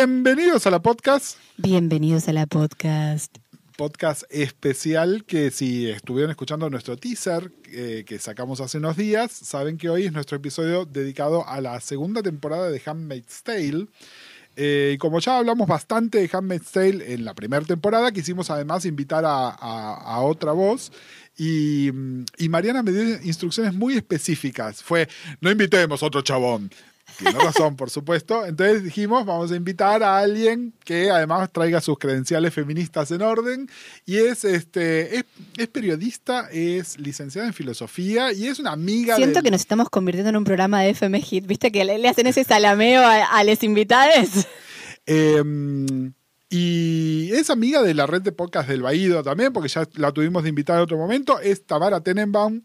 Bienvenidos a la podcast. Bienvenidos a la podcast. Podcast especial que si estuvieron escuchando nuestro teaser eh, que sacamos hace unos días, saben que hoy es nuestro episodio dedicado a la segunda temporada de Handmaid's Tale. Eh, y como ya hablamos bastante de Handmaid's Tale en la primera temporada, quisimos además invitar a, a- a otra voz. Y, y Mariana me dio instrucciones muy específicas. Fue, no invitemos otro chabón. Tiene razón, por supuesto. Entonces dijimos, vamos a invitar a alguien que además traiga sus credenciales feministas en orden. Y es, este, es, es periodista, es licenciada en filosofía y es una amiga Siento del- que nos estamos convirtiendo en un programa de FM Hit. ¿Viste que le, le hacen ese salameo a, a los invitados? Eh, y es amiga de la red de podcast del Baído también, porque ya la tuvimos de invitar en otro momento. Es Tamara Tenenbaum.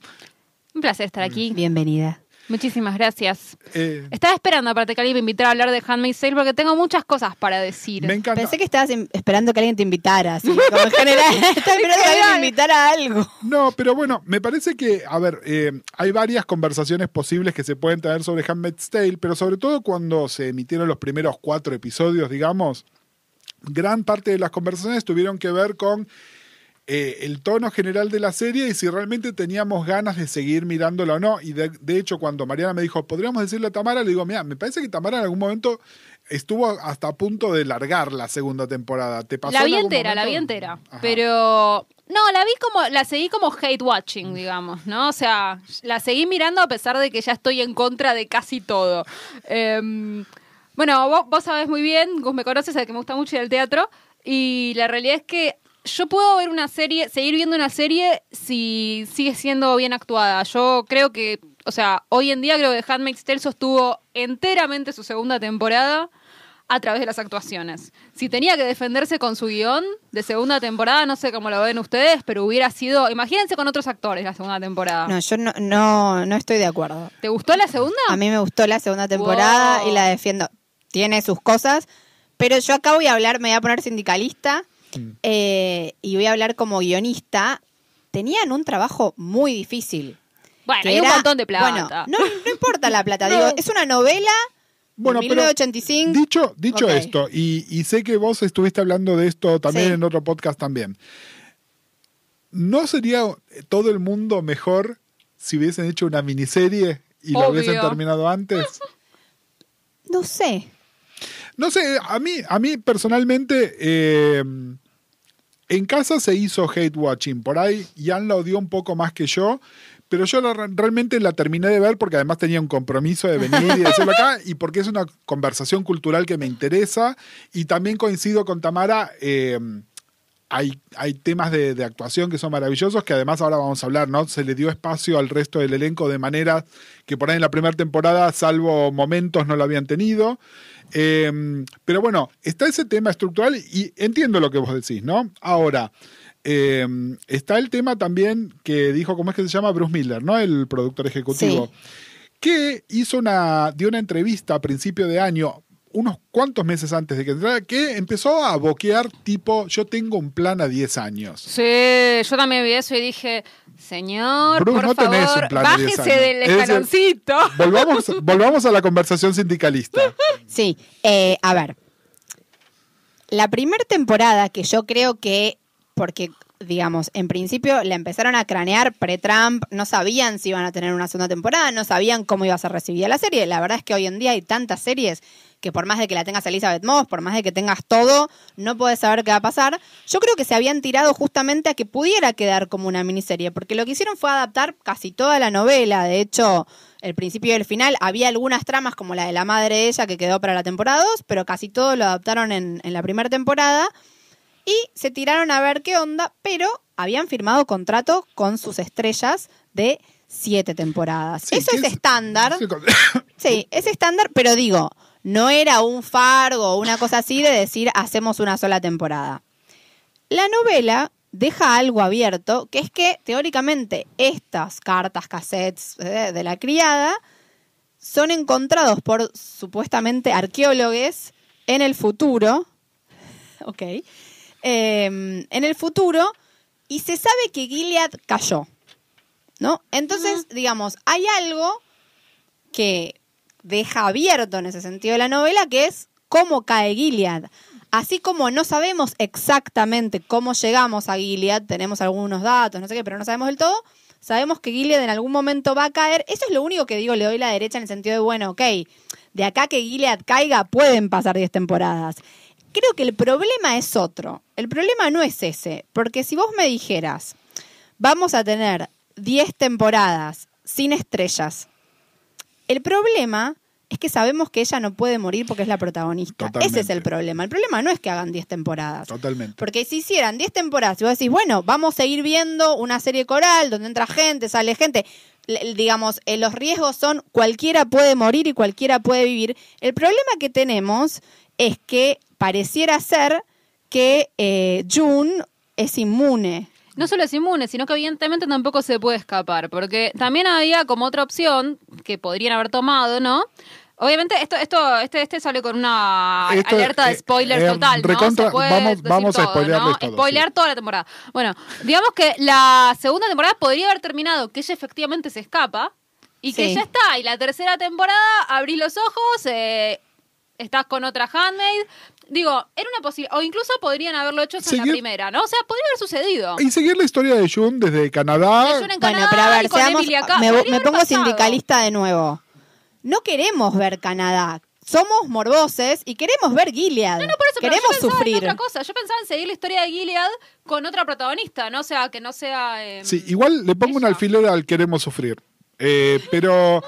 Un placer estar aquí. Bienvenida. Muchísimas gracias. Eh, Estaba esperando aparte que alguien me invitara a hablar de Handmaid's Tale porque tengo muchas cosas para decir. me encanta. Pensé que estabas esperando que alguien te invitara, así, como en general. Estaba esperando que alguien me invitara a algo. No, pero bueno, me parece que, a ver, eh, hay varias conversaciones posibles que se pueden tener sobre Handmaid's Tale, pero sobre todo cuando se emitieron los primeros cuatro episodios, digamos, gran parte de las conversaciones tuvieron que ver con eh, el tono general de la serie y si realmente teníamos ganas de seguir mirándola o no. Y de, de hecho, cuando Mariana me dijo, ¿podríamos decirle a Tamara? Le digo, mira, me parece que Tamara en algún momento estuvo hasta a punto de largar la segunda temporada. ¿Te pasó La vi entera, la vi entera. Ajá. Pero. No, la vi como. La seguí como hate watching, digamos, ¿no? O sea, la seguí mirando a pesar de que ya estoy en contra de casi todo. Em, bueno, vos, vos sabés muy bien, Gus me conoces, sabés que me gusta mucho ir al teatro. Y la realidad es que yo puedo ver una serie, seguir viendo una serie si sigue siendo bien actuada. Yo creo que, o sea, hoy en día creo que Handmaid's Tale sostuvo enteramente su segunda temporada a través de las actuaciones. Si tenía que defenderse con su guion de segunda temporada, no sé cómo lo ven ustedes, pero hubiera sido, imagínense con otros actores la segunda temporada. No, yo no, no, no estoy de acuerdo. ¿Te gustó la segunda? A mí me gustó la segunda temporada Wow. y la defiendo. Tiene sus cosas, pero yo acá voy a hablar, me voy a poner sindicalista eh, y voy a hablar como guionista. Tenían un trabajo muy difícil. bueno, hay un montón de plata. Bueno, no, no importa la plata, No. digo, es una novela Bueno, de pero 1985. Dicho, dicho esto, y, y sé que vos estuviste hablando de esto también Sí. en otro podcast también. ¿No sería todo el mundo mejor si hubiesen hecho una miniserie y lo Obvio. hubiesen terminado antes? No sé. No sé, a mí, a mí personalmente, eh, en casa se hizo hate watching. Por ahí Jan la odió un poco más que yo, pero yo la- realmente la terminé de ver porque además tenía un compromiso de venir y decirlo acá y porque es una conversación cultural que me interesa. Y también coincido con Tamara. eh, hay, hay temas de, de actuación que son maravillosos, que además ahora vamos a hablar, ¿no? Se le dio espacio al resto del elenco de manera que por ahí en la primera temporada, salvo momentos, no lo habían tenido. Eh, pero bueno, está ese tema estructural y entiendo lo que vos decís, ¿no? Ahora, eh, está el tema también que dijo, ¿cómo es que se llama? Bruce Miller, ¿no? El productor ejecutivo. Que hizo una, dio una entrevista a principio de año, unos cuantos meses antes de que entrara, que empezó a boquear tipo, yo tengo un plan a 10 años. Sí, yo también vi eso y dije, señor, Bruce, por no tenés favor, un plan de 10 bájese años. del Es el- escaloncito. Volvamos, volvamos a la conversación sindicalista. Sí, eh, a ver. La primera temporada que yo creo que, porque, digamos, en principio la empezaron a cranear pre-Trump, no sabían si iban a tener una segunda temporada, no sabían cómo iba a ser recibida la serie. La verdad es que hoy en día hay tantas series que por más de que la tengas Elizabeth Moss, por más de que tengas todo, no puedes saber qué va a pasar. Yo creo que se habían tirado justamente a que pudiera quedar como una miniserie, porque lo que hicieron fue adaptar casi toda la novela. De hecho, el principio y el final, había algunas tramas como la de la madre de ella que quedó para la temporada 2, pero casi todo lo adaptaron en, en la primera temporada. Y se tiraron a ver qué onda, pero habían firmado contrato con sus estrellas de siete temporadas. Sí, Eso es estándar. Sí, es estándar, pero digo, no era un fargo o una cosa así de decir hacemos una sola temporada. La novela deja algo abierto, que es que teóricamente estas cartas, cassettes eh, de la criada son encontrados por supuestamente arqueólogos en el futuro. Ok. eh, en el futuro y se sabe que Gilead cayó. ¿No? Entonces, digamos, hay algo que deja abierto en ese sentido la novela, que es cómo cae Gilead. Así como no sabemos exactamente cómo llegamos a Gilead, tenemos algunos datos, no sé qué, pero no sabemos del todo, sabemos que Gilead en algún momento va a caer. Eso es lo único que digo, le doy la derecha en el sentido de, bueno, ok, de acá que Gilead caiga pueden pasar 10 temporadas. Creo que el problema es otro. El problema no es ese, porque si vos me dijeras, vamos a tener 10 temporadas sin estrellas, el problema es que sabemos que ella no puede morir porque es la protagonista. Totalmente. Ese es el problema. El problema no es que hagan 10 temporadas. Totalmente. Porque si hicieran 10 temporadas y vos decís, bueno, vamos a ir viendo una serie coral donde entra gente, sale gente, l- digamos, eh, los riesgos son cualquiera puede morir y cualquiera puede vivir. El problema que tenemos es que pareciera ser que eh, June es inmune. No solo es inmune, sino que evidentemente tampoco se puede escapar, porque también había como otra opción que podrían haber tomado, ¿no? Obviamente esto esto este este sale con una Esto, alerta de spoiler eh, total, ¿no? recontra- Se puede vamos- decir vamos a todo, spoilearles ¿no? todo, Spoilear sí. toda la temporada. Bueno, digamos que la segunda temporada podría haber terminado que ella efectivamente se escapa y que ya está y la tercera temporada abrís los ojos eh, estás con otra handmaid. Digo, era una posibilidad. O incluso podrían haberlo hecho eso en la primera, ¿no? O sea, podría haber sucedido. Y seguir la historia de June desde Canadá. De June en Bueno, Canadá pero a ver, seamos, me, me pongo pasado. sindicalista de nuevo. No queremos ver Canadá. Somos morboses y queremos ver Gilead. No, por eso, pero queremos yo pensaba sufrir. en otra cosa. Yo pensaba en seguir la historia de Gilead con otra protagonista, ¿no? O sea, que no sea... eh, Sí, igual le pongo un ella. alfiler al queremos sufrir. Eh, pero.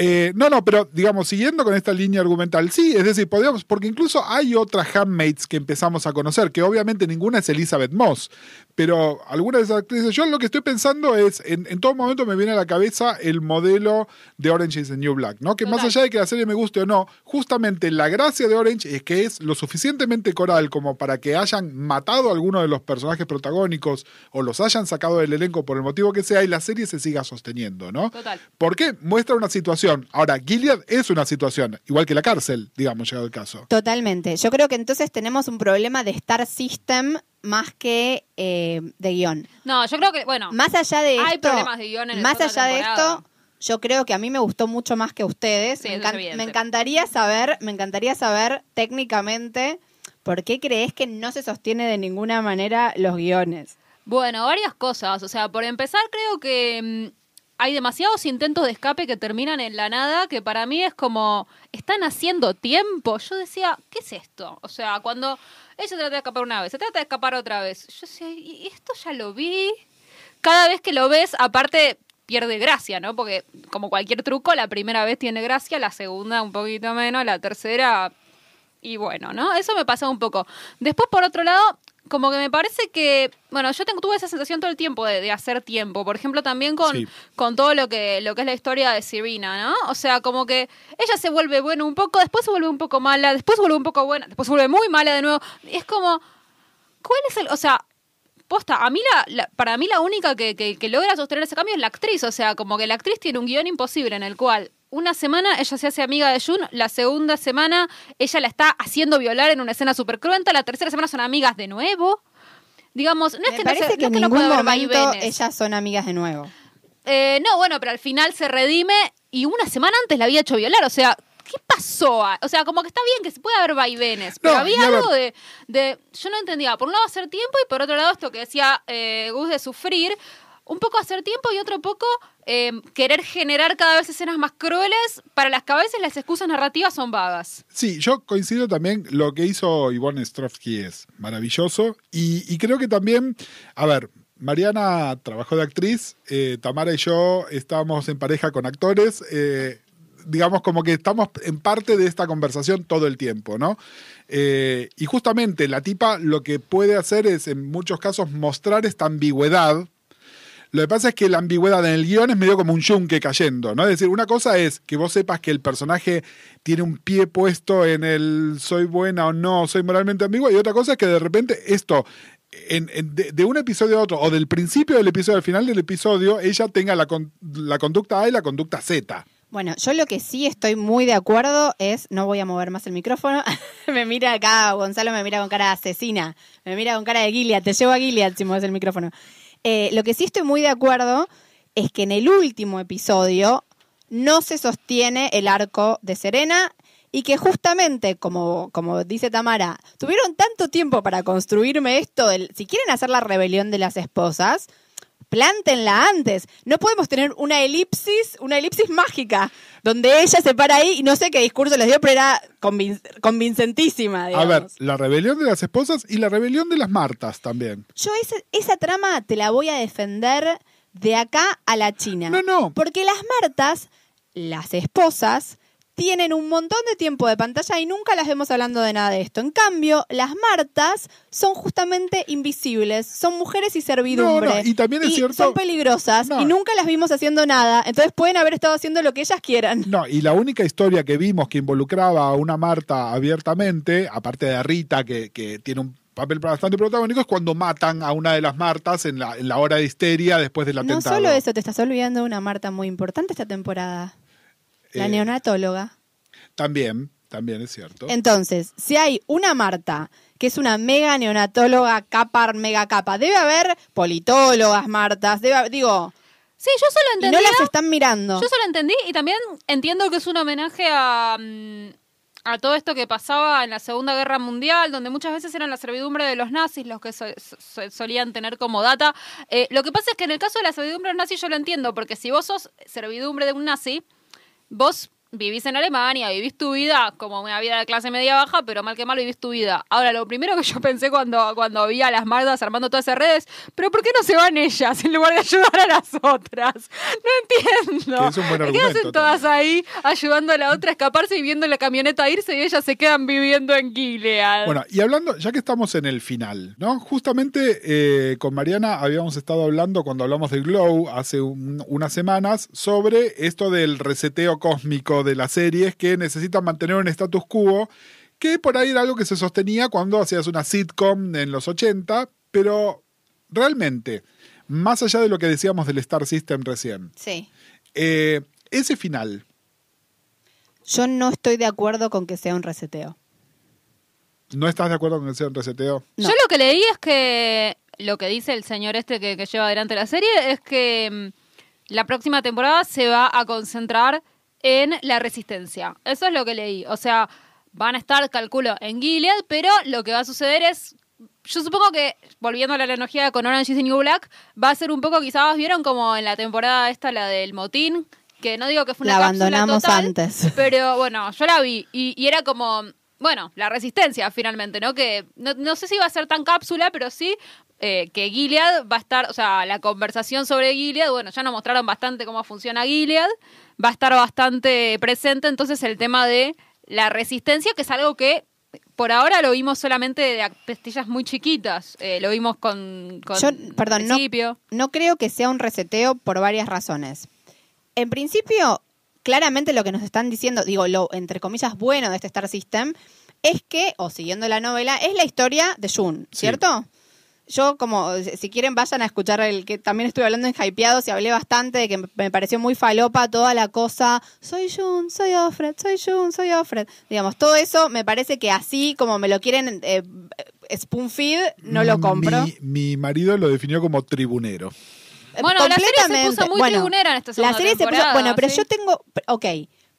Eh, no, no, pero digamos, siguiendo con esta línea argumental, sí, es decir, podríamos, porque incluso hay otras handmaids que empezamos a conocer, que obviamente ninguna es Elizabeth Moss, pero algunas de esas actrices, yo lo que estoy pensando es, en, en todo momento me viene a la cabeza el modelo de Orange is the New Black, ¿no? Que más allá de que la serie me guste o no, justamente la gracia de Orange es que es lo suficientemente coral como para que hayan matado a alguno de los personajes protagónicos o los hayan sacado del elenco por el motivo que sea y la serie se siga sosteniendo, ¿no? Total. ¿Por qué? Muestra una situación. Ahora, Gilead es una situación, igual que la cárcel, digamos, llegado el caso. Totalmente. Yo creo que entonces tenemos un problema de Star System más que eh, de guion. No, yo creo que, bueno, Más allá de Hay esto, problemas de guion en la más allá de esto, yo creo que a mí me gustó mucho más que a ustedes. Sí, me, eso es encan- evidente. me encantaría saber, me encantaría saber técnicamente por qué crees que no se sostiene de ninguna manera los guiones. bueno, varias cosas. O sea, por empezar, creo que mm, hay demasiados intentos de escape que terminan en la nada, que para mí es como, están haciendo tiempo. Yo decía, ¿qué es esto? O sea, cuando ella trata de escapar una vez, se trata de escapar otra vez. Yo decía, ¿y esto ya lo vi? Cada vez que lo ves, aparte pierde gracia, ¿no? Porque como cualquier truco, la primera vez tiene gracia, la segunda un poquito menos, la tercera y bueno, ¿no? Eso me pasa un poco. Después, por otro lado, como que me parece que, bueno, yo tengo, tuve esa sensación todo el tiempo de, de hacer tiempo. Por ejemplo, también con, Sí. con todo lo que, lo que es la historia de Serena, ¿no? O sea, como que ella se vuelve buena un poco, después se vuelve un poco mala, después se vuelve un poco buena, después se vuelve muy mala de nuevo. Es como, ¿cuál es el, o sea, posta, a mí la, la- para mí la única que, que- que logra sostener ese cambio es la actriz, o sea, como que la actriz tiene un guion imposible en el cual una semana ella se hace amiga de Jun, la segunda semana ella la está haciendo violar en una escena súper cruenta, la tercera semana son amigas de nuevo. Digamos, no es Me que no, parece se- que no en es que no ningún puede haber momento vaivenes. ellas son amigas de nuevo. Eh, no, bueno, pero al final se redime y una semana antes la había hecho violar. O sea, ¿qué pasó? O sea, como que está bien que se puede haber vaivenes, pero No, había algo de, de- Yo no entendía. Por un lado, hacer tiempo y por otro lado, esto que decía eh, Gus de sufrir. Un poco hacer tiempo y otro poco eh, querer generar cada vez escenas más crueles para las que a veces las excusas narrativas son vagas. Sí, yo coincido también, lo que hizo Ivonne Strovsky es maravilloso y, y creo que también, a ver, Mariana trabajó de actriz, eh, Tamara y yo estábamos en pareja con actores, eh, digamos como que estamos en parte de esta conversación todo el tiempo, ¿no? Eh, y justamente la tipa lo que puede hacer es en muchos casos mostrar esta ambigüedad lo que pasa es que la ambigüedad en el guion es medio como un yunque cayendo, ¿no? Es decir, una cosa es que vos sepas que el personaje tiene un pie puesto en el soy buena o no, soy moralmente ambigua, y otra cosa es que de repente esto, en- de, de un episodio a otro, o del principio del episodio al final del episodio, ella tenga la, con- la conducta A y la conducta Z. Bueno, yo lo que sí estoy muy de acuerdo es, no voy a mover más el micrófono, me mira acá, Gonzalo me mira con cara de asesina, me mira con cara de Gilead, te llevo a Gilead si mueves el micrófono. Eh, lo que sí estoy muy de acuerdo es que en el último episodio no se sostiene el arco de Serena y que justamente, como, como dice Tamara, tuvieron tanto tiempo para construirme esto, del, si quieren hacer la rebelión de las esposas, plántenla antes. No podemos tener una elipsis, una elipsis mágica, donde ella se para ahí y no sé qué discurso les dio, pero era convin- convincentísima. A ver, la rebelión de las esposas y la rebelión de las Martas también. Yo esa, esa trama te la voy a defender de acá a la China. No, no. Porque las Martas, las esposas, tienen un montón de tiempo de pantalla y nunca las vemos hablando de nada de esto. En cambio, las Martas son justamente invisibles, son mujeres y servidumbre. No, no, y también es cierto- Son peligrosas No. y nunca las vimos haciendo nada. Entonces pueden haber estado haciendo lo que ellas quieran. No, y la única historia que vimos que involucraba a una Marta abiertamente, aparte de Rita, que, que tiene un papel bastante protagónico, es cuando matan a una de las Martas en la, en la hora de histeria después del No atentado. solo eso, te estás olvidando de una Marta muy importante esta temporada. La Eh, neonatóloga. También, también es cierto. Entonces, si hay una Marta que es una mega neonatóloga, capa, mega capa, debe haber politólogas, Martas, debe haber- digo, Sí, yo solo y no las están mirando. Yo solo entendí y también entiendo que es un homenaje a, mm, a todo esto que pasaba en la Segunda Guerra Mundial, donde muchas veces eran la servidumbre de los nazis los que so- so- solían tener como data. Eh, lo que pasa es que en el caso de la servidumbre de los nazis yo lo entiendo, porque si vos sos servidumbre de un nazi, vos vivís en Alemania, vivís tu vida como una vida de clase media baja, pero mal que mal vivís tu vida. Ahora, lo primero que yo pensé cuando, cuando vi a las mardas armando todas esas redes, pero ¿por qué no se van ellas en lugar de ayudar a las otras? No entiendo. Que es un buen ¿Por ¿Qué argumento hacen todas ahí ayudando a la otra a escaparse y viendo la camioneta irse y ellas se quedan viviendo en Gilead? Bueno, y hablando, ya que estamos en el final, ¿no? Justamente eh, con Mariana habíamos estado hablando cuando hablamos de Glow hace un- unas semanas sobre esto del reseteo cósmico de las series que necesitan mantener un status quo, que por ahí era algo que se sostenía cuando hacías una sitcom en los 80, pero realmente, más allá de lo que decíamos del Star System recién, Sí. eh, ese final, Yo no estoy de acuerdo con que sea un reseteo. ¿no estás de acuerdo con que sea un reseteo? No. Yo lo que leí es que lo que dice el señor este que, que lleva adelante la serie es que mm, la próxima temporada se va a concentrar en la resistencia. Eso es lo que leí. O sea, van a estar, calculo, en Gilead, pero lo que va a suceder es. Yo supongo que, volviendo a la analogía con Orange is the New Black, va a ser un poco, quizás vieron como en la temporada esta, la del motín, que no digo que fue una La abandonamos total, antes. pero bueno, yo la vi y, y era como, bueno, la resistencia finalmente, ¿no? Que no, no sé si va a ser tan cápsula, pero sí eh, que Gilead va a estar, o sea, la conversación sobre Gilead, bueno, ya nos mostraron bastante cómo funciona Gilead, va a estar bastante presente entonces el tema de la resistencia, que es algo que por ahora lo vimos solamente de pestillas muy chiquitas, eh, lo vimos con, con Yo, perdón, no, principio. no creo que sea un reseteo por varias razones. En principio, claramente lo que nos están diciendo, digo, lo entre comillas bueno de este Star System, es que, o siguiendo la novela, es la historia de Jun, Sí. Yo, como, si quieren, vayan a escuchar el que también estuve hablando en Hypeados y hablé bastante de que me- pareció muy falopa toda la cosa. Soy Jun, soy Offred, soy Jun, soy Offred. Digamos, todo eso me parece que así como me lo quieren eh, spoon feed, no lo compro. Mi, mi marido lo definió como tribunero. Eh, Bueno, la serie se puso muy Bueno, tribunera en esta La segunda serie se puso. Bueno, pero sí. yo tengo. Ok.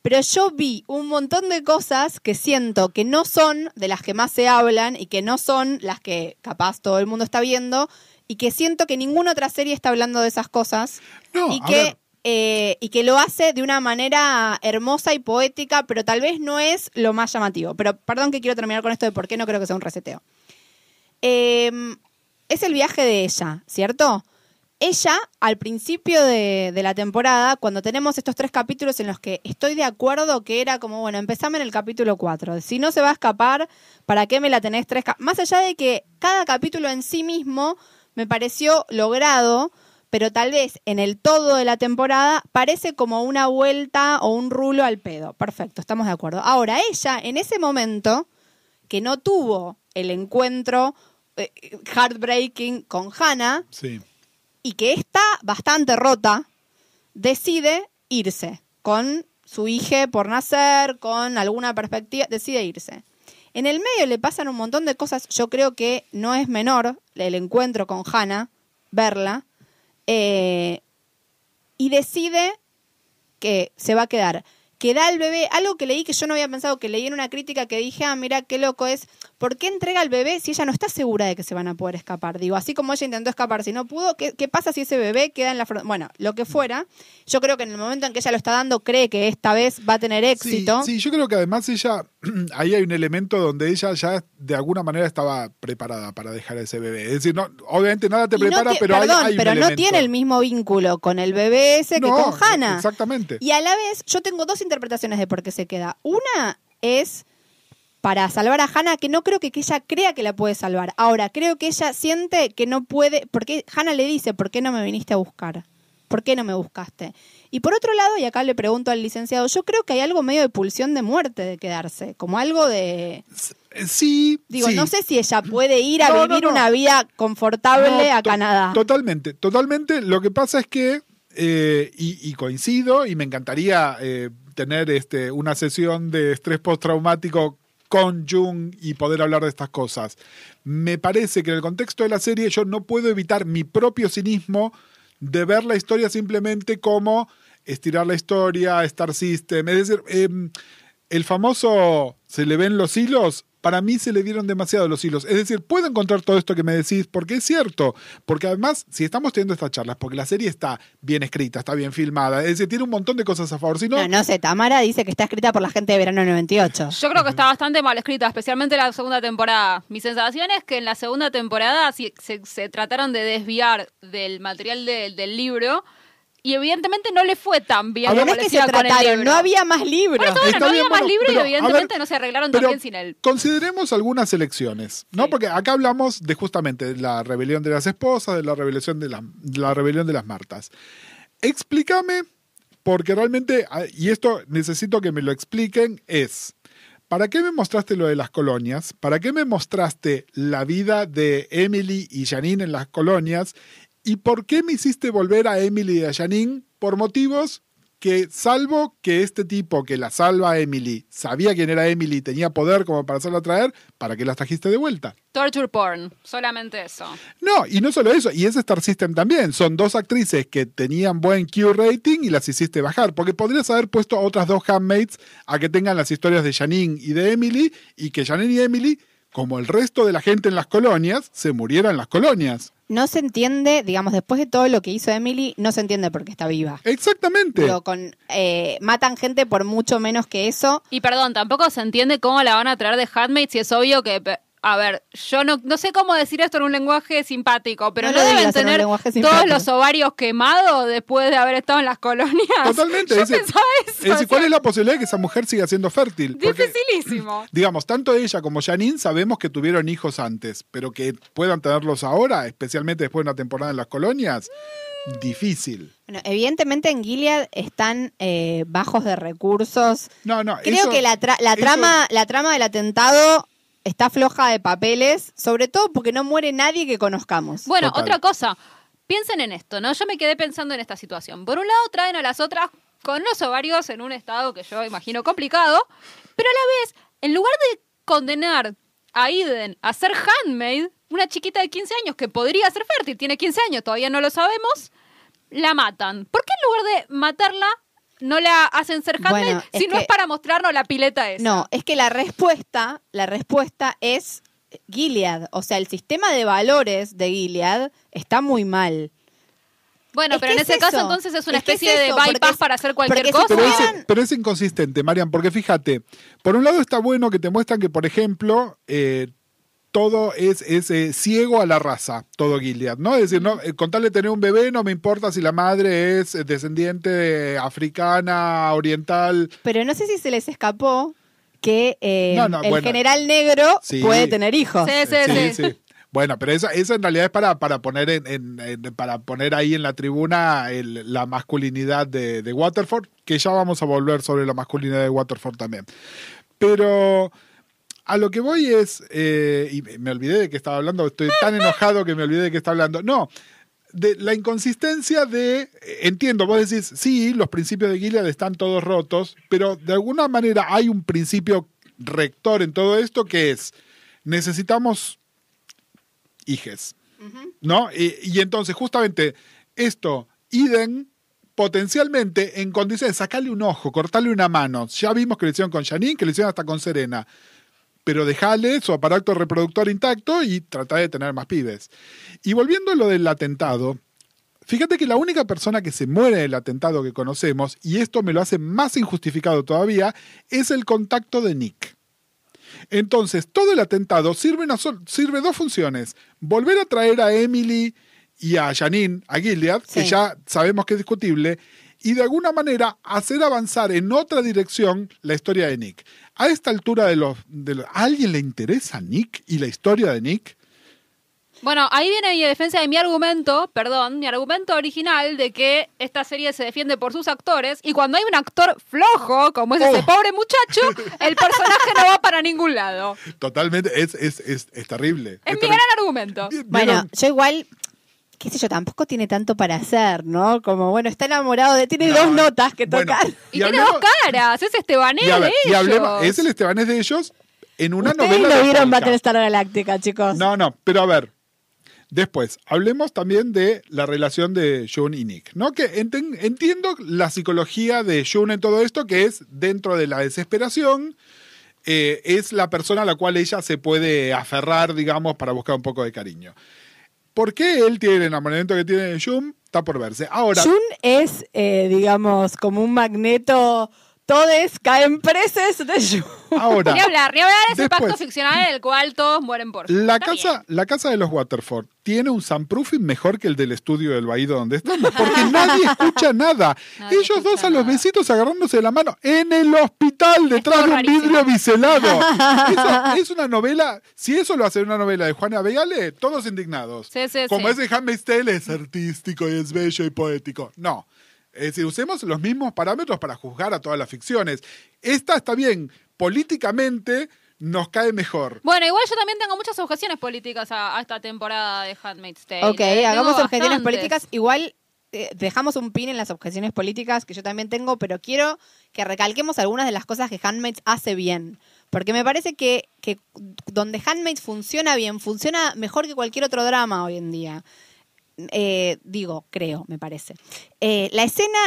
Pero yo vi un montón de cosas que siento que no son de las que más se hablan y que no son las que capaz todo el mundo está viendo y que siento que ninguna otra serie está hablando de esas cosas No, y que eh, y que lo hace de una manera hermosa y poética, pero tal vez no es lo más llamativo. Pero perdón que quiero terminar con esto de por qué no creo que sea un reseteo. Eh, es el viaje de ella, ¿cierto? Ella, al principio de, la temporada, cuando tenemos estos tres capítulos en los que estoy de acuerdo que era como, bueno, empezame en el capítulo 4. Si no se va a escapar, ¿para qué me la tenés tres? cap-?" Más allá de que cada capítulo en sí mismo me pareció logrado, pero tal vez en el todo de la temporada parece como una vuelta o un rulo al pedo. Perfecto, estamos de acuerdo. Ahora, ella, en ese momento, que no tuvo el encuentro eh, heartbreaking con Hannah, Sí. Y que está bastante rota, decide irse con su hija por nacer, con alguna perspectiva, decide irse. En el medio le pasan un montón de cosas, yo creo que no es menor el encuentro con Hannah, verla, eh, y decide que se va a quedar. Que da al bebé, algo que leí que yo no había pensado, que leí en una crítica que dije, ah, mira, qué loco es, ¿por qué entrega al bebé si ella no está segura de que se van a poder escapar? Digo, así como ella intentó escapar, si no pudo, ¿qué, qué pasa si ese bebé queda en la frontera? Bueno, lo que fuera, yo creo que en el momento en que ella lo está dando, cree que esta vez va a tener éxito. Sí, sí, yo creo que además ella, ahí hay un elemento donde ella ya de alguna manera estaba preparada para dejar a ese bebé. Es decir, no, obviamente nada te Y prepara, pero hay- perdón, hay, un pero no elemento. tiene el mismo vínculo con el bebé ese que con Hannah. Exactamente. Y a la vez, yo tengo dos interpretaciones de por qué se queda. Una es para salvar a Hannah, que no creo que, que ella crea que la puede salvar. Ahora, creo que ella siente que no puede, porque Hannah le dice, ¿por qué no me viniste a buscar? ¿Por qué no me buscaste? Y por otro lado, y acá le pregunto al licenciado, yo creo que hay algo medio de pulsión de muerte de quedarse, como algo de... Eh, Sí, Digo, sí. no sé si ella puede ir a No, vivir no. una vida confortable a Canadá. Totalmente, totalmente. Lo que pasa es que, eh, y, y coincido, y me encantaría eh, tener este, una sesión de estrés postraumático con Jung y poder hablar de estas cosas. Me parece que en el contexto de la serie yo no puedo evitar mi propio cinismo de ver la historia simplemente como estirar la historia, Star System. Es decir, em, el famoso se le ven los hilos, para mí se le dieron demasiado los hilos. Es decir, puedo encontrar todo esto que me decís, porque es cierto. Porque además, si estamos teniendo estas charlas, porque la serie está bien escrita, está bien filmada, es decir, tiene un montón de cosas a favor. Si no, No, no sé, Tamara dice que está escrita por la gente de verano 98. Yo creo que está bastante mal escrita, especialmente la segunda temporada. Mi sensación es que en la segunda temporada se, se trataron de desviar del material de- del libro y evidentemente no le fue tan bien A ver, como No es le que se hacía con el trataron, libro. no había más libros. Bueno, Está no bien, había más bueno, libro pero, y evidentemente ver, no se arreglaron pero también sin él. Consideremos algunas elecciones, ¿no? Sí. Porque acá hablamos de justamente la rebelión de las esposas, de la rebelión de, la, de la rebelión de las Martas. Explícame, porque realmente, ah, y esto necesito que me lo expliquen, es, ¿para qué me mostraste lo de las colonias? ¿Para qué me mostraste la vida de Emily y Janine en las colonias? ¿Y por qué me hiciste volver a Emily y a Janine por motivos que, salvo que este tipo que la salva a Emily sabía quién era Emily y tenía poder como para hacerla traer, ¿para qué las trajiste de vuelta? Torture porn, solamente eso. No, y no solo eso, y ese Star System también. Son dos actrices que tenían buen Q rating y las hiciste bajar, porque podrías haber puesto a otras dos handmaids a que tengan las historias de Janine y de Emily, y que Janine y Emily, como el resto de la gente en las colonias, se murieran en las colonias. No se entiende, digamos, después de todo lo que hizo Emily, no se entiende por qué está viva. Exactamente. Digo, con, eh, matan gente por mucho menos que eso. Y perdón, tampoco se entiende cómo la van a traer de Handmaid si es obvio que... A ver, yo no, no sé cómo decir esto en un lenguaje simpático, pero No deben tener todos los ovarios quemados después de haber estado en las colonias. Totalmente. Yo es pensaba eso. ¿cuál sea, es la posibilidad de que esa mujer siga siendo fértil? Porque- Dificilísimo. Digamos, tanto ella como Janine sabemos que tuvieron hijos antes, pero que puedan tenerlos ahora, especialmente después de una temporada en las colonias, difícil. Bueno, evidentemente en Gilead están eh, bajos de recursos. No, no, Creo eso- que la, tra- la eso- trama, la trama del atentado está floja de papeles, sobre todo porque no muere nadie que conozcamos. Bueno, Total. otra cosa. Piensen en esto, ¿no? Yo me quedé pensando en esta situación. Por un lado, traen a las otras con los ovarios en un estado que yo imagino complicado, pero a la vez, en lugar de condenar a Eden a ser handmaid, una chiquita de 15 años que podría ser fértil, tiene 15 años, todavía no lo sabemos, la matan. ¿Por qué en lugar de matarla no la hacen ser handmaid Bueno, es si no que- es para mostrarnos la pileta esa? No, es que la respuesta, la respuesta es Gilead. O sea, el sistema de valores de Gilead está muy mal. Bueno, Es pero en es ese caso eso. entonces es una Es es especie de bypass es- para hacer cualquier cosa. Pero es, Tuvieran- pero es inconsistente, Marian, porque fíjate, por un lado está bueno que te muestran que, por ejemplo, eh, todo es, es eh, ciego a la raza, todo Gilead, ¿no? Es decir, no, con tal de tener un bebé no me importa si la madre es eh, descendiente africana, oriental. Pero no sé si se les escapó que eh, No, no, el bueno. general negro Sí. puede tener hijos. Sí, sí, sí. Bueno, pero eso, eso en realidad es para, para poner en, en- en- para poner ahí en la tribuna el- la masculinidad de, de Waterford, que ya vamos a volver sobre la masculinidad de Waterford también. Pero a lo que voy es, eh, y me olvidé de que estaba hablando, estoy tan enojado que me olvidé de que estaba hablando. No, de la inconsistencia de, eh, entiendo, vos decís, sí, los principios de Gilead están todos rotos, pero de alguna manera hay un principio rector en todo esto que es, necesitamos hijes, ¿no? Y, y entonces justamente esto, Eden potencialmente en condiciones, sacarle un ojo, cortarle una mano. Ya vimos que lo hicieron con Janine, que lo hicieron hasta con Serena. Pero dejale su aparato reproductor intacto y trata de tener más pibes. Y volviendo a lo del atentado, fíjate que la única persona que se muere del atentado que conocemos, y esto me lo hace más injustificado todavía, es el contacto de Nick. Entonces, todo el atentado sirve, una sol- sirve dos funciones. Volver a traer a Emily y a Janine, a Gilead, que ya sabemos que es discutible, y de alguna manera hacer avanzar en otra dirección la historia de Nick. A esta altura de los... De los- ¿A alguien le interesa Nick y la historia de Nick? Bueno, ahí viene mi defensa de mi argumento, perdón, mi argumento original de que esta serie se defiende por sus actores y cuando hay un actor flojo, como es ese Oh. pobre muchacho, el personaje no va para ningún lado. Totalmente, es, es, es, es terrible. Es mi terrible. gran argumento. ¿Vieron? Bueno, yo igual, qué sé yo, tampoco tiene tanto para hacer, ¿no? Como, bueno, está enamorado de... Tiene No, dos notas que bueno, tocar. Y, Y tiene dos caras, es Estebanés Y a ver, de y ellos. es el Estebanés de ellos en una Ustedes novela lo de vieron. Battlestar Galáctica, chicos. No, no, pero a ver. Después, hablemos también de la relación de June y Nick, ¿no? Que enten- entiendo la psicología de June en todo esto, que es dentro de la desesperación, eh, es la persona a la cual ella se puede aferrar, digamos, para buscar un poco de cariño. ¿Por qué él tiene el enamoramiento que tiene de June? Está por verse. Ahora, Jun es, eh, digamos, como un magneto. Todes caen preses de Jun. ahora Ni hablar, ni hablar de ese Después. pacto ficcional en el cual todos mueren por La Está bien. casa, la casa de los Waterford tiene un soundproofing mejor que el del estudio del Baído donde estamos, porque nadie escucha nada. Nadie Ellos escucha dos a los besitos agarrándose de la mano en el hospital detrás de un vidrio biselado. Eso es una novela, si eso lo hace una novela de Juana Vegale, todos indignados. Sí, sí, Como sí. ese Handmaid's Tale es artístico y es bello y poético. No. Es decir, usemos los mismos parámetros para juzgar a todas las ficciones. Esta está bien, políticamente nos cae mejor. Bueno, igual yo también tengo muchas objeciones políticas a, a esta temporada de Handmaid's Tale. Ok, ¿eh? hagamos objeciones bastantes. políticas. Igual eh, dejamos un pin en las objeciones políticas que yo también tengo, pero quiero que recalquemos algunas de las cosas que Handmaid's hace bien. Porque me parece que, que donde Handmaid's funciona bien, funciona mejor que cualquier otro drama hoy en día. Eh, digo, creo, me parece. Eh, la escena...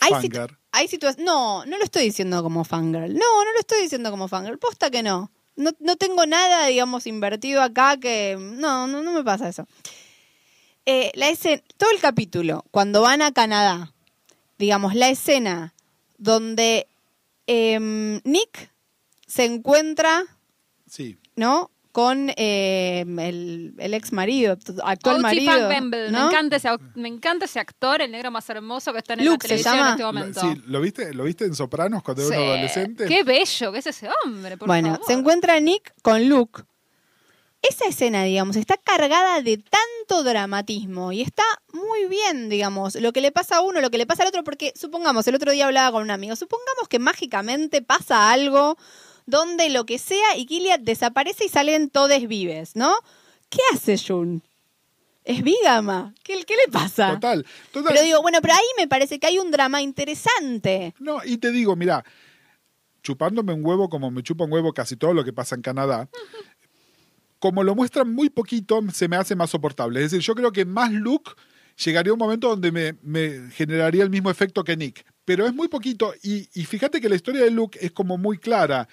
Hay, situ- hay situaciones... No, no lo estoy diciendo como fangirl. No, no lo estoy diciendo como fangirl. Posta que no. No, no tengo nada, digamos, invertido acá que... No, no, no me pasa eso. Eh, la escena, todo el capítulo, cuando van a Canadá, digamos, la escena donde em, Nick se encuentra, Sí. ¿no? Con em, el, el ex marido, actual marido. ¿no? Me, encanta ese, me encanta ese actor, el negro más hermoso que está en Luke la se televisión llama. en este Lo, momento. sí, ¿lo viste, ¿lo viste en Sopranos cuando era un adolescente? Qué bello que es ese hombre, por bueno, favor. se encuentra Nick con Luke. Esa escena, digamos, está cargada de tanto dramatismo y está muy bien, digamos, lo que le pasa a uno, lo que le pasa al otro, porque supongamos, el otro día hablaba con un amigo, supongamos que mágicamente pasa algo donde lo que sea y Gilead desaparece y salen todes vives, ¿no? ¿Qué hace Jun? Es vígama. ¿Qué, qué le pasa? Total, total. Pero digo, bueno, pero ahí me parece que hay un drama interesante. No, y te digo, mira, chupándome un huevo como me chupa un huevo casi todo lo que pasa en Canadá, como lo muestran muy poquito, se me hace más soportable. Es decir, yo creo que más Luke llegaría un momento donde me, me generaría el mismo efecto que Nick. Pero es muy poquito, y, y fíjate que la historia de Luke es como muy clara,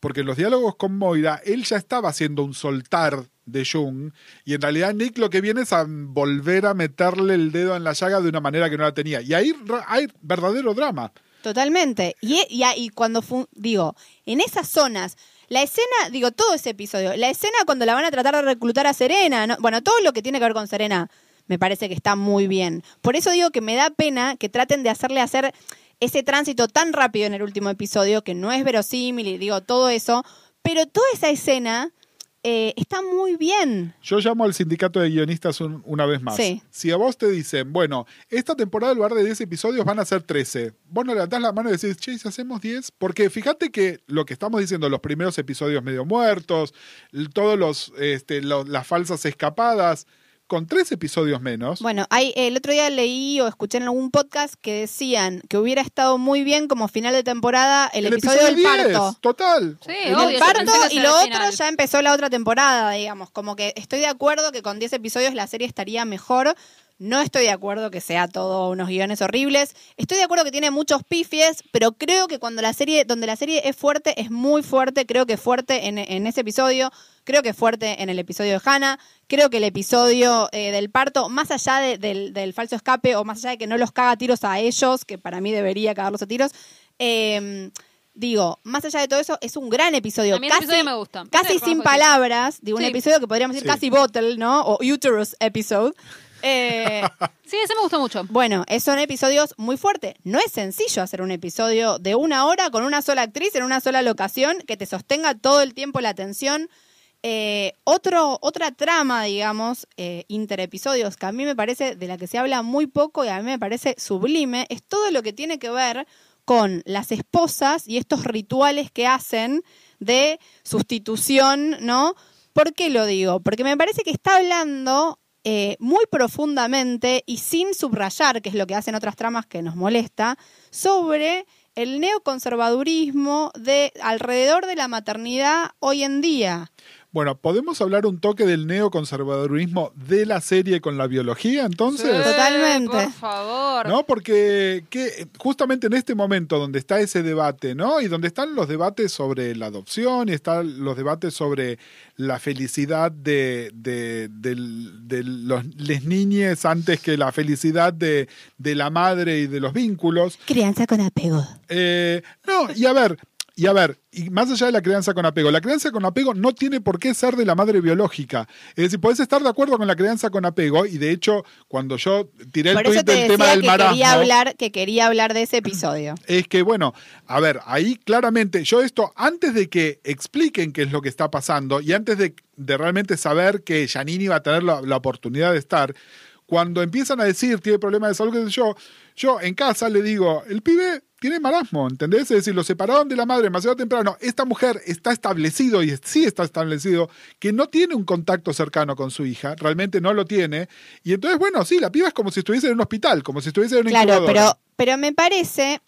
porque en los diálogos con Moira, él ya estaba haciendo un soltar de Jung, y en realidad Nick lo que viene es a volver a meterle el dedo en la llaga de una manera que no la tenía. Y ahí hay verdadero drama. Totalmente. Y, y, y cuando, fu- digo, en esas zonas, la escena, digo, todo ese episodio, la escena cuando la van a tratar de reclutar a Serena, ¿no? bueno, todo lo que tiene que ver con Serena, me parece que está muy bien. Por eso digo que me da pena que traten de hacerle hacer ese tránsito tan rápido en el último episodio, que no es verosímil y digo todo eso, pero toda esa escena eh, está muy bien. Yo llamo al sindicato de guionistas un- una vez más. Sí. Si a vos te dicen, bueno, esta temporada en lugar de 10 episodios van a ser 13, vos no levantás la mano y decís, che, ¿y si hacemos 10? Porque fíjate que lo que estamos diciendo, los primeros episodios medio muertos, todos los, este, las falsas escapadas, con tres episodios menos, Bueno, hay, el otro día leí o escuché en algún podcast que decían que hubiera estado muy bien como final de temporada el, episodio, del 10, parto. Total. Sí, El obvio, parto y lo el otro final. ya empezó la otra temporada, digamos. Como que estoy de acuerdo que con 10 episodios la serie estaría mejor, No estoy de acuerdo que sea todo unos guiones horribles. Estoy de acuerdo que tiene muchos pifies, pero creo que cuando la serie, donde la serie es fuerte, es muy fuerte. Creo que es fuerte en, en ese episodio. Creo que es fuerte en el episodio de Hannah. Creo que el episodio eh, del parto, más allá de- del, del falso escape o más allá de que no los caga a tiros a ellos, que para mí debería cagarlos a tiros, eh, digo, más allá de todo eso, es un gran episodio. A mí el episodio me gusta. Casi sin sí. palabras, de un episodio que podríamos decir Sí. casi bottle, ¿no? O uterus episode. Eh, Sí, ese me gustó mucho. bueno, son episodios muy fuertes. No es sencillo hacer un episodio de una hora con una sola actriz en una sola locación que te sostenga todo el tiempo la atención. Eh, otro, otra trama, digamos, eh, interepisodios que a mí me parece de la que se habla muy poco y a mí me parece sublime, es todo lo que tiene que ver con las esposas y estos rituales que hacen de sustitución, ¿no? ¿Por qué lo digo? Porque me parece que está hablando eh, muy profundamente y sin subrayar, que es lo que hacen otras tramas que nos molesta, sobre el neoconservadurismo de alrededor de la maternidad hoy en día. Bueno, ¿podemos hablar un toque del neoconservadurismo de la serie con la biología entonces? Sí, Totalmente. Por favor. ¿No? Porque que, justamente en este momento donde está ese debate, ¿no? Y donde están los debates sobre la adopción y están los debates sobre la felicidad de, de, de los les niñes antes que la felicidad de, de la madre y de los vínculos. Crianza con apego. Eh, no, y a ver, y a ver, y más allá de la crianza con apego, la crianza con apego no tiene por qué ser de la madre biológica. Es decir, podés estar de acuerdo con la crianza con apego, y de hecho, cuando yo tiré el Por del tema del que marasmo, quería, hablar, que quería hablar de ese episodio. es que, bueno, a ver, ahí claramente, yo esto, antes de que expliquen qué es lo que está pasando y antes de, de realmente saber que Janine iba a tener la, la oportunidad de estar, cuando empiezan a decir tiene problemas de salud, yo, yo en casa le digo, el pibe tiene marasmo, ¿entendés? Es decir, lo separaron de la madre demasiado temprano. Esta mujer está establecido, y sí está establecido, que no tiene un contacto cercano con su hija, realmente no lo tiene. Y entonces, bueno, sí, la piba es como si estuviese en un hospital, como si estuviese en una Claro, incubadora. pero, pero me parece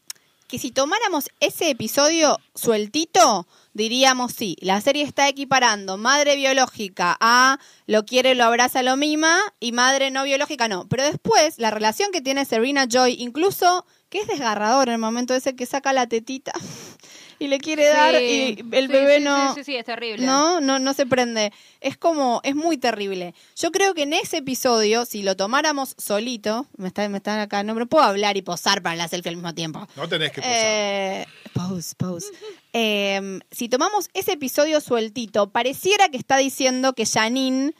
que si tomáramos ese episodio sueltito, diríamos sí, la serie está equiparando madre biológica a lo quiere, lo abraza, lo mima, y madre no biológica no. Pero después, la relación que tiene Serena Joy, incluso que es desgarrador en el momento ese que saca la tetita y le quiere dar y el sí, bebé sí, no... Sí, sí, sí, es terrible. No, no, no se prende. Es como, es muy terrible. Yo creo que en ese episodio, si lo tomáramos solito, me están me están acá, no, pero puedo hablar y posar para la selfie al mismo tiempo. No tenés que posar. Eh, pose, pose. Eh, si tomamos ese episodio sueltito, pareciera que está diciendo que Janine,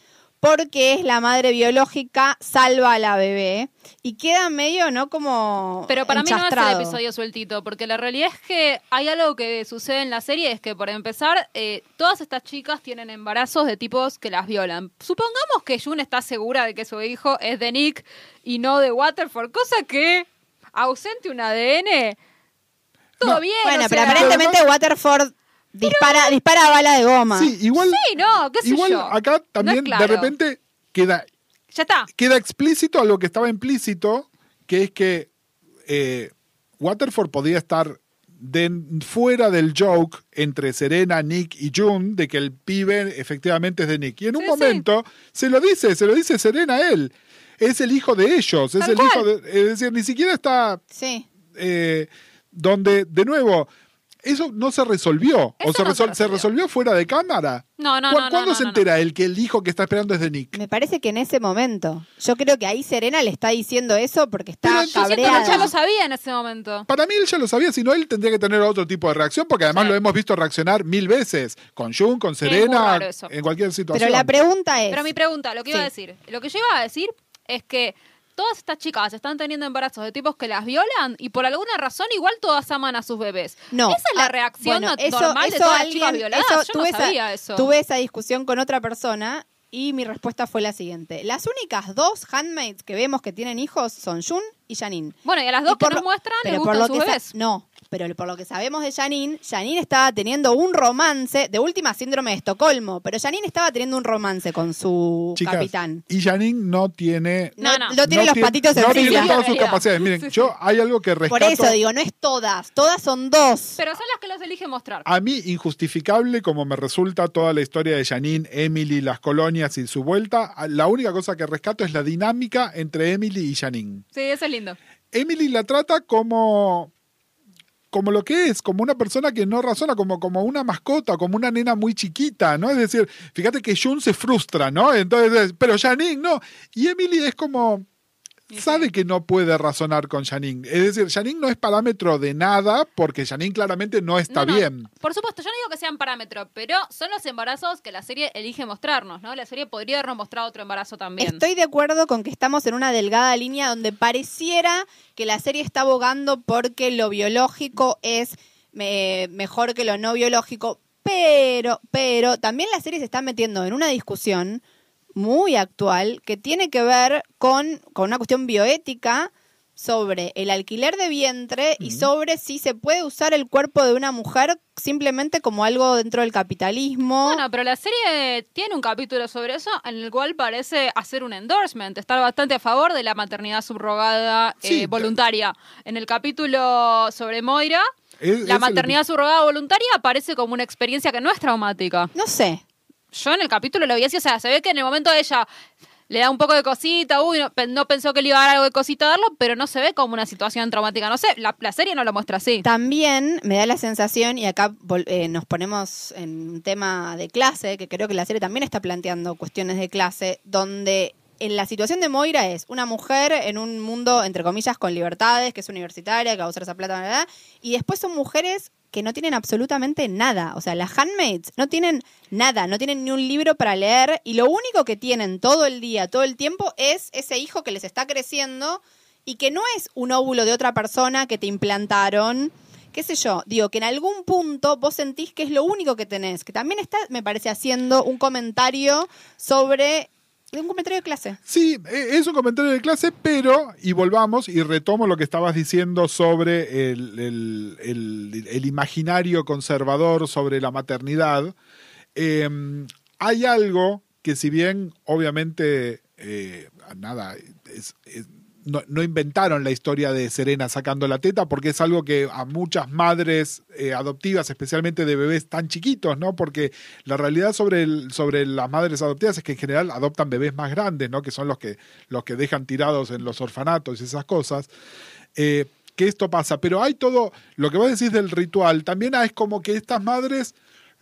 porque es la madre biológica, salva a la bebé. Y queda medio, ¿no? Como. Pero para mí no es el episodio sueltito, porque la realidad es que hay algo que sucede en la serie, es que por empezar, eh, todas estas chicas tienen embarazos de tipos que las violan. Supongamos que June está segura de que su hijo es de Nick y no de Waterford, cosa que ausente un ADN, todo No. bien. Bueno, o pero aparentemente Waterford dispara, dispara bala de goma. Sí, igual, Sí, no, qué sé igual yo. acá también No es claro. de repente queda, Ya está. queda explícito algo que estaba implícito, que es que eh, Waterford podía estar de, fuera del joke entre Serena, Nick y June de que el pibe efectivamente es de Nick. Y en un Sí, momento se lo dice, se lo dice Serena a él. Es el hijo de ellos, es Tal el cual. hijo de... Es decir, ni siquiera está Sí. eh, donde, de nuevo, eso no se resolvió. Eso o se, no resol- se resolvió. resolvió fuera de cámara. No, no, ¿Cu- no, no, ¿Cuándo no, se no, entera él que el hijo que está esperando es de Nick? Me parece que en ese momento. Yo creo que ahí Serena le está diciendo eso porque está Pero cabreada. ya lo sabía en ese momento. Para mí él ya lo sabía, si no él tendría que tener otro tipo de reacción, porque además Sí. lo hemos visto reaccionar mil veces, con Jun, con Serena, en cualquier situación. Pero la pregunta es. Pero mi pregunta, lo que iba a decir, lo que yo iba a decir es que todas estas chicas están teniendo embarazos de tipos que las violan y por alguna razón igual todas aman a sus bebés. No. Esa es la Ah, reacción bueno, no- normal de todas las chicas violadas. eso- yo tuve, no esa, sabía eso. tuve esa discusión con otra persona y mi respuesta fue la siguiente. Las únicas dos handmaids que vemos que tienen hijos son Jun y Janine. Bueno, y a las dos Y por que nos muestran les por gustan lo sus que bebés. No, pero por lo que sabemos de Janine, Janine estaba teniendo un romance, de última síndrome de Estocolmo, pero Janine estaba teniendo un romance con su Chicas, capitán. Y Janine no tiene. No, no. no tiene los patitos no en tiene fila. todas sus capacidades. Miren, Sí, sí. yo hay algo que rescato. Por eso digo, no es todas, todas son dos. Pero son las que los elige mostrar. A mí, injustificable como me resulta toda la historia de Janine, Emily, las colonias y su vuelta, la única cosa que rescato es la dinámica entre Emily y Janine. Sí, eso es lindo. Emily la trata como como lo que es, como una persona que no razona, como, como una mascota, como una nena muy chiquita, ¿no? Es decir, fíjate que Jun se frustra, ¿no? Entonces, pero Janine no. Y Emily es como, sabe que no puede razonar con Janine. Es decir, Janine no es parámetro de nada porque Janine claramente no está No, no, bien. Por supuesto, yo no digo que sean parámetros, pero son los embarazos que la serie elige mostrarnos, ¿no? La serie podría habernos mostrado otro embarazo también. Estoy de acuerdo con que estamos en una delgada línea donde pareciera que la serie está abogando porque lo biológico es eh, mejor que lo no biológico, pero, pero también la serie se está metiendo en una discusión muy actual que tiene que ver con, con una cuestión bioética sobre el alquiler de vientre y sobre si se puede usar el cuerpo de una mujer simplemente como algo dentro del capitalismo. Bueno, pero la serie tiene un capítulo sobre eso en el cual parece hacer un endorsement, estar bastante a favor de la maternidad subrogada eh, voluntaria. En el capítulo sobre Moira, Es- es la el- maternidad subrogada voluntaria aparece como una experiencia que no es traumática. No sé, Yo en el capítulo lo vi así, o sea, se ve que en el momento ella le da un poco de cosita, uy, no, pe- no pensó que le iba a dar algo de cosita a darlo, pero no se ve como una situación traumática. No sé, la, la serie no lo muestra así. También me da la sensación, y acá eh, nos ponemos en un tema de clase, que creo que la serie también está planteando cuestiones de clase, donde en la situación de Moira es una mujer en un mundo, entre comillas, con libertades, que es universitaria, que va a usar esa plata, y después son mujeres que no tienen absolutamente nada. O sea, las handmaids no tienen nada, no tienen ni un libro para leer, y lo único que tienen todo el día, todo el tiempo, es ese hijo que les está creciendo y que no es un óvulo de otra persona que te implantaron, qué sé yo, digo que en algún punto vos sentís que es lo único que tenés, que también está, me parece, haciendo un comentario sobre un comentario de clase. Sí, e- es un comentario de clase, pero, y volvamos y retomo lo que estabas diciendo sobre el, el- imaginario conservador sobre la maternidad. Eh, hay algo que si bien obviamente, eh, nada, es- es- no, inventaron la historia de Serena sacando la teta, porque es algo que a muchas madres eh, adoptivas, especialmente de bebés tan chiquitos, ¿no? Porque la realidad sobre, el- sobre las madres adoptivas es que en general adoptan bebés más grandes, ¿no? Que son los que, los que dejan tirados en los orfanatos y esas cosas. Eh, que esto pasa, pero hay todo, lo que vos decís del ritual, también es como que estas madres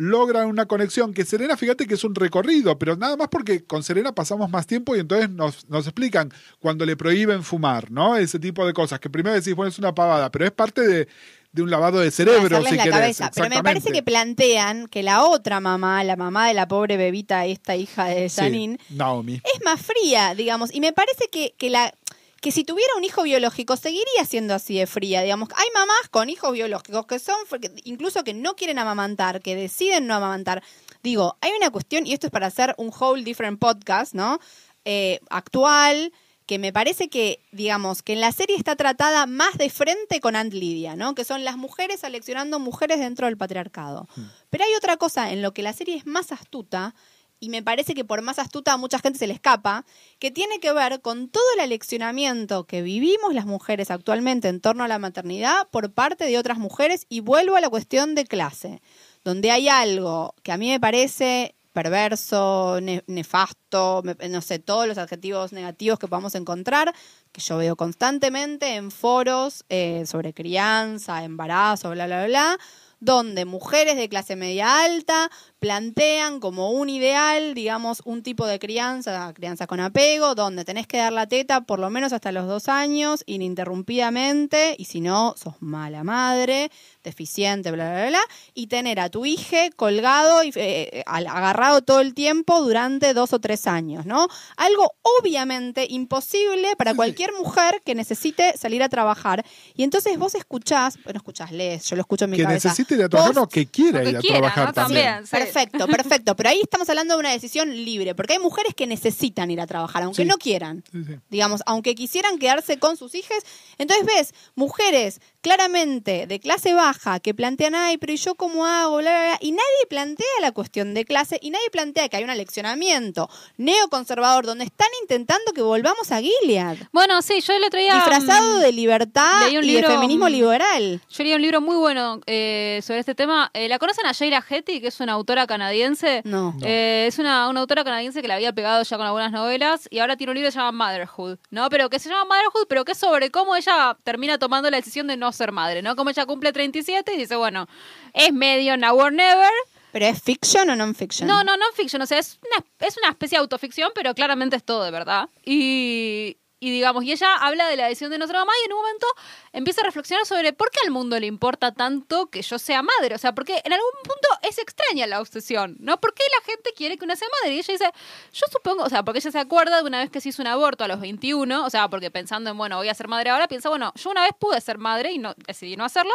logran una conexión, que Serena, fíjate que es un recorrido, pero nada más porque con Serena pasamos más tiempo y entonces nos, nos explican cuando le prohíben fumar, ¿no? Ese tipo de cosas, que primero decís, bueno, es una pavada, pero es parte de, de un lavado de cerebro, si la querés. cabeza. Pero me parece que plantean que la otra mamá, la mamá de la pobre bebita, esta hija de Sí, Janine, Naomi. es más fría, digamos, y me parece que, que la que si tuviera un hijo biológico seguiría siendo así de fría, digamos. Hay mamás con hijos biológicos que son, incluso que no quieren amamantar, que deciden no amamantar. Digo, hay una cuestión, y esto es para hacer un whole different podcast, ¿no? Eh, actual, que me parece que, digamos, que en la serie está tratada más de frente con Aunt Lidia, ¿no? Que son las mujeres seleccionando mujeres dentro del patriarcado. Pero hay otra cosa en lo que la serie es más astuta, y me parece que por más astuta a mucha gente se le escapa, que tiene que ver con todo el aleccionamiento que vivimos las mujeres actualmente en torno a la maternidad por parte de otras mujeres, y vuelvo a la cuestión de clase, donde hay algo que a mí me parece perverso, ne- nefasto, no sé, todos los adjetivos negativos que podamos encontrar, que yo veo constantemente en foros eh, sobre crianza, embarazo, bla, bla, bla, donde mujeres de clase media alta plantean como un ideal, digamos, un tipo de crianza, crianza con apego, donde tenés que dar la teta por lo menos hasta los dos años, ininterrumpidamente, y si no, sos mala madre, deficiente, bla, bla, bla, y tener a tu hija colgado y eh, al- agarrado todo el tiempo durante dos o tres años, ¿no? Algo obviamente imposible para cualquier mujer que necesite salir a trabajar. Y entonces vos escuchás, bueno, escuchás, lees, yo lo escucho en mi Que cabeza. Ir a trabajar, Post- no, que quiera que ir a quiera, trabajar ¿no? también. También. Sí. Perfecto, perfecto. Pero ahí estamos hablando de una decisión libre, porque hay mujeres que necesitan ir a trabajar, aunque Sí. no quieran. Sí, sí. Digamos, aunque quisieran quedarse con sus hijos. Entonces ves mujeres claramente de clase baja que plantean, ay, pero ¿y yo cómo hago? Bla, bla, bla. Y nadie plantea la cuestión de clase y nadie plantea que hay un aleccionamiento neoconservador donde están intentando que volvamos a Gilead. Bueno, sí, yo el otro día... Disfrazado mm, de libertad leí un y libro, de feminismo mm, liberal. Yo leí un libro muy bueno eh, sobre este tema. Eh, ¿La conocen a Sheila Hetty, que es una autora canadiense? No. Eh, es una, una autora canadiense que la había pegado ya con algunas novelas y ahora tiene un libro que se llama Motherhood, ¿no? Pero que se llama Motherhood, pero que es sobre cómo ella termina tomando la decisión de no ser madre, ¿no? Como ella cumple 37 y dice, bueno, es medio now or never. ¿Pero es fiction o non-fiction? No, no, no fiction, o sea, es una, es una especie de autoficción, pero claramente es todo de verdad. Y, y digamos, y ella habla de la decisión de ser mamá y en un momento empieza a reflexionar sobre por qué al mundo le importa tanto que yo sea madre. O sea, porque en algún punto es extraña la obsesión, ¿no? ¿Por qué la gente quiere que una sea madre? Y ella dice, yo supongo, o sea, porque ella se acuerda de una vez que se hizo un aborto a los 21, o sea, porque pensando en, bueno, voy a ser madre ahora, piensa, bueno, yo una vez pude ser madre y no decidí no hacerlo.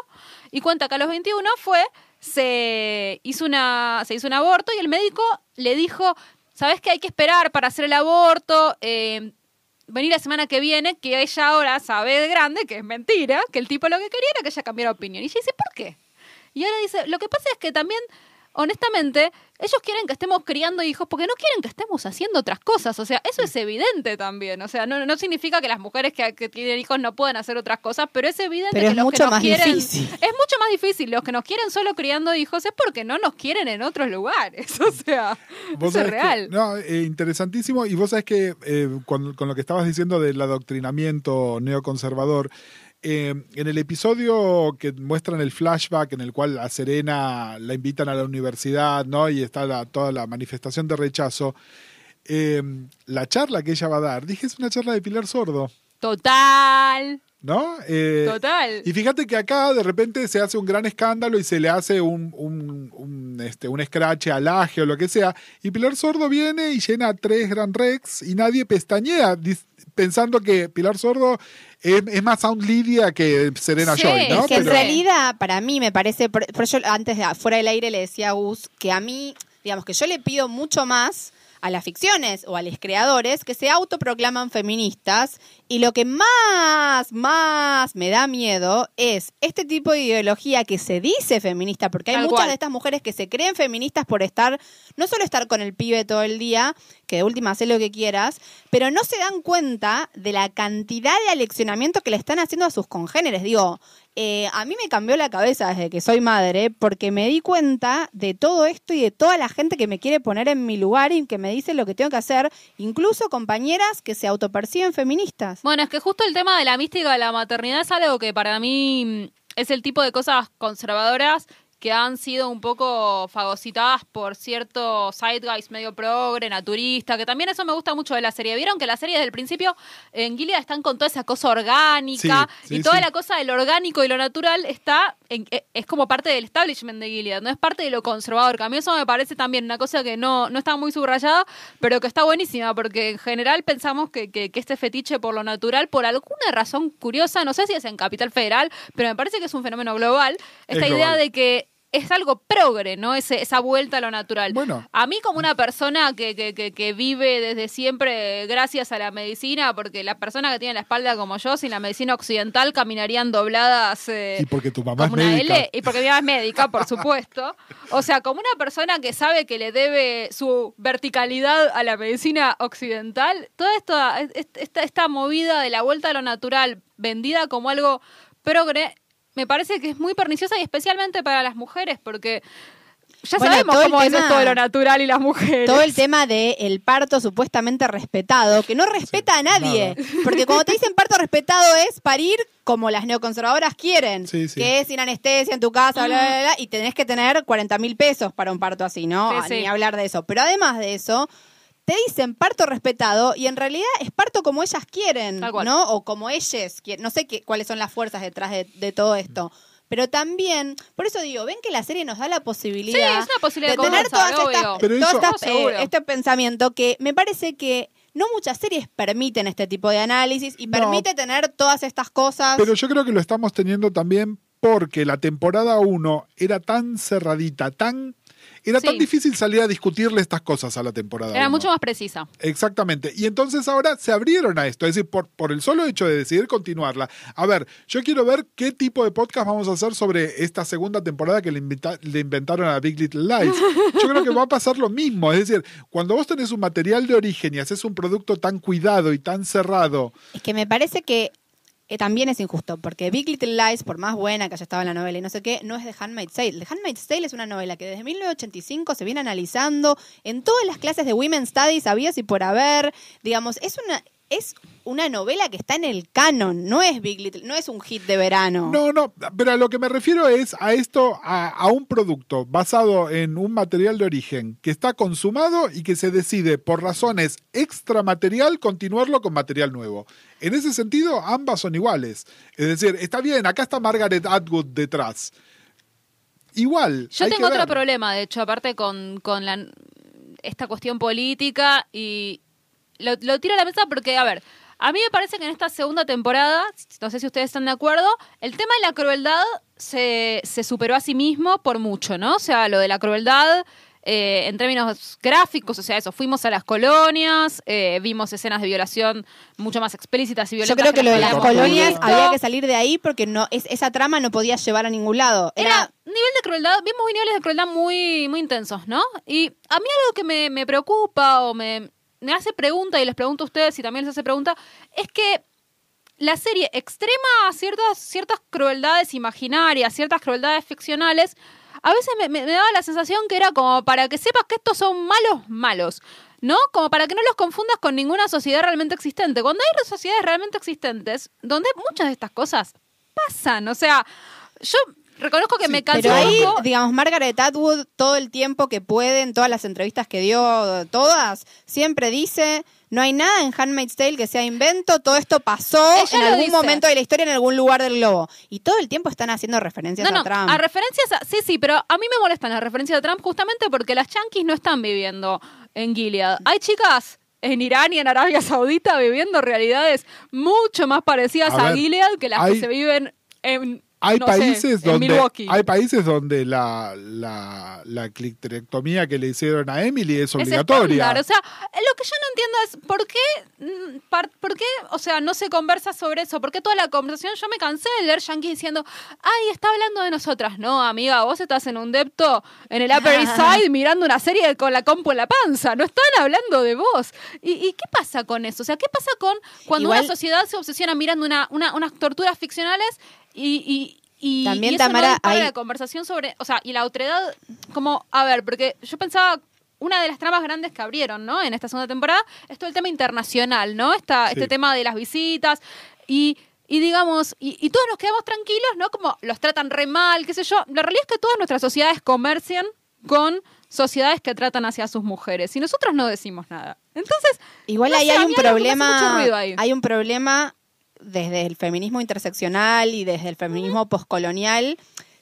Y cuenta que a los 21 fue, se hizo, una, se hizo un aborto y el médico le dijo, ¿sabes que hay que esperar para hacer el aborto? Eh, venir la semana que viene, que ella ahora sabe de grande que es mentira, que el tipo lo que quería era que ella cambiara opinión. Y ella dice, ¿por qué? Y ahora dice, lo que pasa es que también, honestamente, ellos quieren que estemos criando hijos porque no quieren que estemos haciendo otras cosas. O sea, eso es evidente también. O sea, no, no significa que las mujeres que, que tienen hijos no puedan hacer otras cosas, pero es evidente Pero que es los mucho que nos más quieren... difícil. Es mucho más difícil. Los que nos quieren solo criando hijos es porque no nos quieren en otros lugares. O sea, eso es que- real. no, eh, interesantísimo. Y vos sabés que eh, con, con lo que estabas diciendo del adoctrinamiento neoconservador, eh, en el episodio que muestran el flashback en el cual a Serena la invitan a la universidad, ¿no? Y está la- toda la manifestación de rechazo. eh, la charla que ella va a dar, dije, es una charla de Pilar Sordo, Total. ¿no? Eh, Total. y fíjate que acá de repente se hace un gran escándalo y se le hace un, un, un, este, un scratch al o lo que sea. Y Pilar Sordo viene y llena tres Grand Rex y nadie pestañea pensando que Pilar Sordo es, es más Sound Lydia que Serena Sí, Joy, ¿no? Es que en realidad, para mí me parece, por, por yo antes de fuera del aire le decía a Gus que a mí, digamos que yo le pido mucho más a las ficciones o a los creadores que se autoproclaman feministas y lo que más, más me da miedo es este tipo de ideología que se dice feminista, porque hay Tal muchas cual. de estas mujeres que se creen feministas por estar, no solo estar con el pibe todo el día, que de última hace lo que quieras, pero no se dan cuenta de la cantidad de aleccionamiento que le están haciendo a sus congéneres. Digo, eh, a mí me cambió la cabeza desde que soy madre porque me di cuenta de todo esto y de toda la gente que me quiere poner en mi lugar y que me dice lo que tengo que hacer, incluso compañeras que se autoperciben feministas. Bueno, es que justo el tema de la mística de la maternidad es algo que para mí mm, es el tipo de cosas conservadoras que han sido un poco fagocitadas por cierto zeitgeist medio progre, naturista, que también eso me gusta mucho de la serie. Vieron que la serie desde el principio en Gilead están con toda esa cosa orgánica Sí, sí, y toda sí. la cosa del orgánico y lo natural está en- eh, es como parte del establishment de Gilead, no es parte de lo conservador, que a mí eso me parece también una cosa que no, no está muy subrayada, pero que está buenísima, porque en general pensamos que, que- que este fetiche por lo natural, por alguna razón curiosa, no sé si es en Capital Federal, pero me parece que es un fenómeno global, esta Es idea global. de que es algo progre, ¿no? Ese, esa vuelta a lo natural. Bueno. A mí como una persona que, que, que, que vive desde siempre gracias a la medicina, porque la persona que tiene la espalda como yo, sin la medicina occidental, caminarían dobladas eh, Y porque tu mamá como es una médica. L, y porque mi mamá es médica, por supuesto. O sea, como una persona que sabe que le debe su verticalidad a la medicina occidental, toda esta, esta, esta movida de la vuelta a lo natural, vendida como algo progre, me parece que es muy perniciosa y especialmente para las mujeres, porque ya Bueno, sabemos todo cómo es esto de lo natural y las mujeres. Todo el tema del el parto supuestamente respetado, que no respeta a nadie. Porque cuando te dicen parto respetado es parir como las neoconservadoras quieren, Sí, sí. que es sin anestesia en tu casa, bla, bla, bla, y tenés que tener 40 mil pesos para un parto así, ¿no? Sí, Ah, sí. Ni hablar de eso. Pero además de eso, te dicen parto respetado y en realidad es parto como ellas quieren, Tal cual. ¿no? O como ellas quieren. No sé qué, cuáles son las fuerzas detrás de, de todo esto. Pero también, por eso digo, ven que la serie nos da la posibilidad Sí, es una posibilidad de de tener conversar, todas estas, obvio. Pero todas eso- estas, No, seguro. eh, este pensamiento que me parece que no muchas series permiten este tipo de análisis y No. permite tener todas estas cosas. Pero yo creo que lo estamos teniendo también porque la temporada 1 era tan cerradita, tan era tan difícil salir a discutirle estas cosas a la temporada Era uno. mucho más precisa. Exactamente. Y entonces ahora se abrieron a esto. Es decir, por, por el solo hecho de decidir continuarla. A ver, yo quiero ver qué tipo de podcast vamos a hacer sobre esta segunda temporada que le, invita- le inventaron a Big Little Lies. Yo creo que va a pasar lo mismo. Es decir, cuando vos tenés un material de origen y haces un producto tan cuidado y tan cerrado. Es que me parece que eh, también es injusto, porque Big Little Lies, por más buena que haya estado en la novela y no sé qué, no es de Handmaid's Tale. The Handmaid's Tale es una novela que desde 1985 se viene analizando en todas las clases de Women's Studies, había y por haber. Digamos, es una, es una novela que está en el canon, no es Big Little, no es un hit de verano. No, no, pero a lo que me refiero es a esto, a, a un producto basado en un material de origen que está consumado y que se decide por razones extramaterial continuarlo con material nuevo. En ese sentido, ambas son iguales. Es decir, está bien, acá está Margaret Atwood detrás. Igual. Yo hay tengo que otro ver. problema, de hecho, aparte con, con la, esta cuestión política y lo, lo tiro a la mesa porque, a ver, a mí me parece que en esta segunda temporada, no sé si ustedes están de acuerdo, el tema de la crueldad se, se superó a sí mismo por mucho, ¿no? O sea, lo de la crueldad eh, en términos gráficos, o sea, eso, fuimos a las colonias, eh, vimos escenas de violación mucho más explícitas y Yo violentas. creo que lo de las colonias visto. había que salir de ahí porque no es, esa trama no podía llevar a ningún lado. Era Era, nivel de crueldad, vimos niveles de crueldad muy, muy intensos, ¿no? Y a mí algo que me, me preocupa o me, me hace pregunta, y les pregunto a ustedes si también les hace pregunta, es que la serie extrema ciertas, ciertas crueldades imaginarias, ciertas crueldades ficcionales, a veces me, me- me daba la sensación que era como para que sepas que estos son malos, malos. ¿No? Como para que no los confundas con ninguna sociedad realmente existente. Cuando hay sociedades realmente existentes, donde muchas de estas cosas pasan. O sea, yo reconozco que Sí, me cansé Pero ahí, digamos, Margaret Atwood, todo el tiempo que puede, en todas las entrevistas que dio, todas, siempre dice, no hay nada en Handmaid's Tale que sea invento, todo esto pasó Ella en algún dice. momento de la historia, en algún lugar del globo. Y todo el tiempo están haciendo referencias No, no, a Trump. a referencias a, sí, sí, pero a mí me molestan las referencias de Trump justamente porque las yanquis no están viviendo en Gilead. Hay chicas en Irán y en Arabia Saudita viviendo realidades mucho más parecidas A a, ver, Gilead que las hay- que se viven en, Hay no países donde hay países donde la, la, la que le hicieron a Emily es Es obligatoria. estándar. O sea, lo que yo no entiendo es por qué, mm, par- por qué, o sea, no se conversa sobre eso. ¿Por qué toda la conversación? Yo me cansé de leer yankees diciendo, ay, está hablando de nosotras. No, amiga, vos estás en un depto en el Upper East Side mirando una serie con la compu en la panza. No están hablando de vos. ¿Y, y qué pasa con eso? O sea, ¿qué pasa con cuando Igual- una sociedad se obsesiona mirando una, una- unas torturas ficcionales y... y y, También, y eso Tamara, no dispara hay- la conversación sobre, o sea, y la otredad, como, a ver, porque yo pensaba, una de las tramas grandes que abrieron, ¿no? En esta segunda temporada, es todo el tema internacional, ¿no? Esta, Sí. Este tema de las visitas y, y digamos, y, y todos nos quedamos tranquilos, ¿no? Como los tratan re mal, qué sé yo. La realidad es que todas nuestras sociedades comercian con sociedades que tratan hacia sus mujeres y nosotros no decimos nada. Entonces, Igual no ahí sé, hay un problema, hay un problema desde el feminismo interseccional y desde el feminismo poscolonial.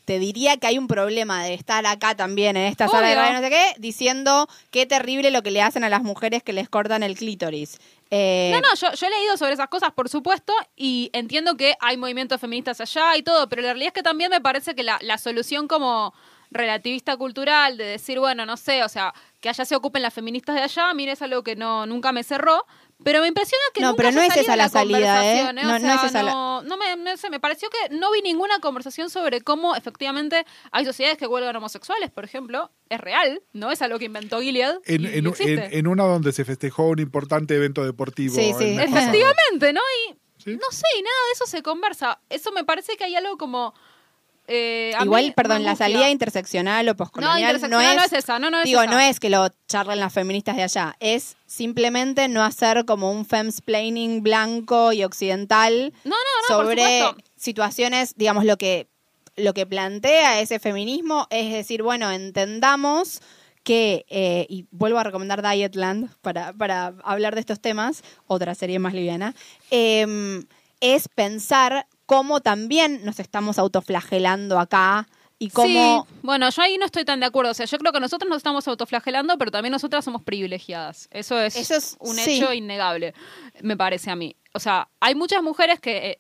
Te diría que hay un problema de estar acá también en esta sala de radio, no sé qué, diciendo qué terrible lo que le hacen a las mujeres que les cortan el clítoris. Eh, No, no, yo, yo he leído sobre esas cosas, por supuesto, y entiendo que hay movimientos feministas allá y todo, pero la realidad es que también me parece que la, la solución como relativista cultural de decir, bueno, no sé, o sea, que allá se ocupen las feministas de allá, mí es algo que no nunca me cerró, pero me impresiona que No, nunca pero no es esa la salida, conversación, ¿eh? O No- no es esa la- no, no me, no sé, me pareció que no vi ninguna conversación sobre cómo efectivamente hay sociedades que huelgan homosexuales, por ejemplo, es real, no es algo que inventó Gilead. en, en- en- en una donde se festejó un importante evento deportivo. Sí, sí. Efectivamente, ¿no? Y Sí. no sé, y nada de eso se conversa. Eso me parece que hay algo como. Eh, mí Igual, perdón, la salida interseccional o No, poscolonial no, interseccional es, no es esa, no, no es digo, esa. no es que lo charlen las feministas de allá, es simplemente no hacer como un femsplaining blanco y occidental No, no, no, sobre situaciones, digamos, lo que, lo que plantea ese feminismo es decir, bueno, entendamos que, eh, y vuelvo a recomendar Dietland para, para hablar de estos temas, otra serie más liviana, eh, es pensar cómo también nos estamos autoflagelando acá y cómo... Sí, bueno, yo ahí no estoy tan de acuerdo. O sea, yo creo que nosotros nos estamos autoflagelando, pero también nosotras somos privilegiadas. Eso es, Eso es- un sí. hecho innegable, me parece a mí. O sea, hay muchas mujeres que. eh,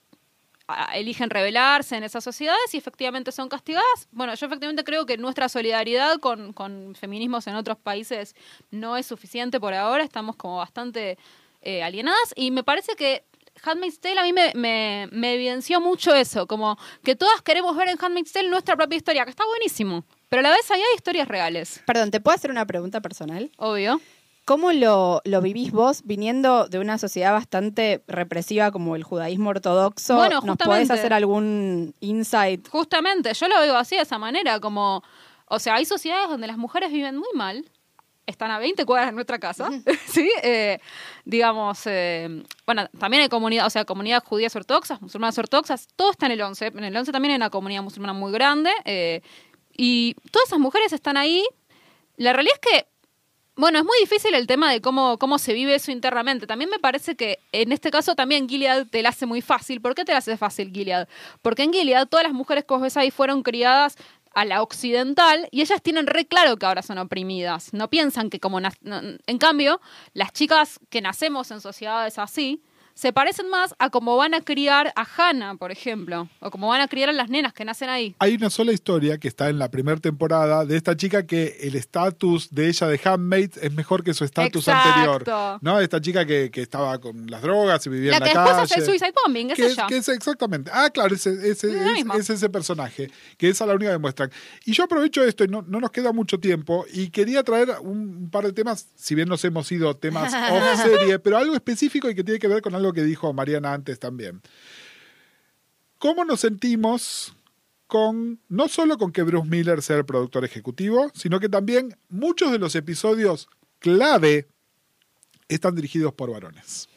eligen rebelarse en esas sociedades y efectivamente son castigadas. Bueno, yo efectivamente creo que nuestra solidaridad con, con feminismos en otros países no es suficiente por ahora, estamos como bastante eh, alienadas y me parece que Handmaid's Tale a mí me, me- me evidenció mucho eso, como que todas queremos ver en Handmaid's Tale nuestra propia historia, que está buenísimo, pero a la vez ahí hay historias reales, Perdón, ¿te puedo hacer una pregunta personal? obvio. ¿Cómo lo, lo vivís vos viniendo de una sociedad bastante represiva como el judaísmo ortodoxo? Bueno, ¿Nos podés hacer algún insight? Justamente, yo lo veo así de esa manera, como, o sea, hay sociedades donde las mujeres viven muy mal, están a 20 cuadras de nuestra casa, ¿sí? Eh, digamos, eh, bueno, también hay comunidad, o sea, comunidades judías ortodoxas, musulmanas ortodoxas, todo está en el 11, en el 11 también hay una comunidad musulmana muy grande, eh, y todas esas mujeres están ahí, la realidad es que bueno, es muy difícil el tema de cómo, cómo se vive eso internamente. También me parece que en este caso también Gilead te la hace muy fácil. ¿Por qué te la hace fácil Gilead? Porque en Gilead todas las mujeres que vos ves ahí fueron criadas a la occidental y ellas tienen re claro que ahora son oprimidas. No piensan que como... en cambio, las chicas que nacemos en sociedades así se parecen más a cómo van a criar a Hannah, por ejemplo, o cómo van a criar a las nenas que nacen ahí. Hay una sola historia que está en la primera temporada de esta chica que el estatus de ella de handmaid es mejor que su estatus anterior. ¿No? Esta chica que, que estaba con las drogas y vivía La en que la después calle. hace el suicide bombing, es que es, ella. que es exactamente. Ah, claro, Es la es, ese personaje, que esa es la única que muestran. Y yo aprovecho esto, y no, no nos queda mucho tiempo, y quería traer un, un par de temas, si bien nos hemos ido temas off serie, pero algo específico y que tiene que ver con algo que dijo Mariana antes también. ¿Cómo nos sentimos con, no solo con que Bruce Miller sea el productor ejecutivo, sino que también muchos de los episodios clave están dirigidos por varones?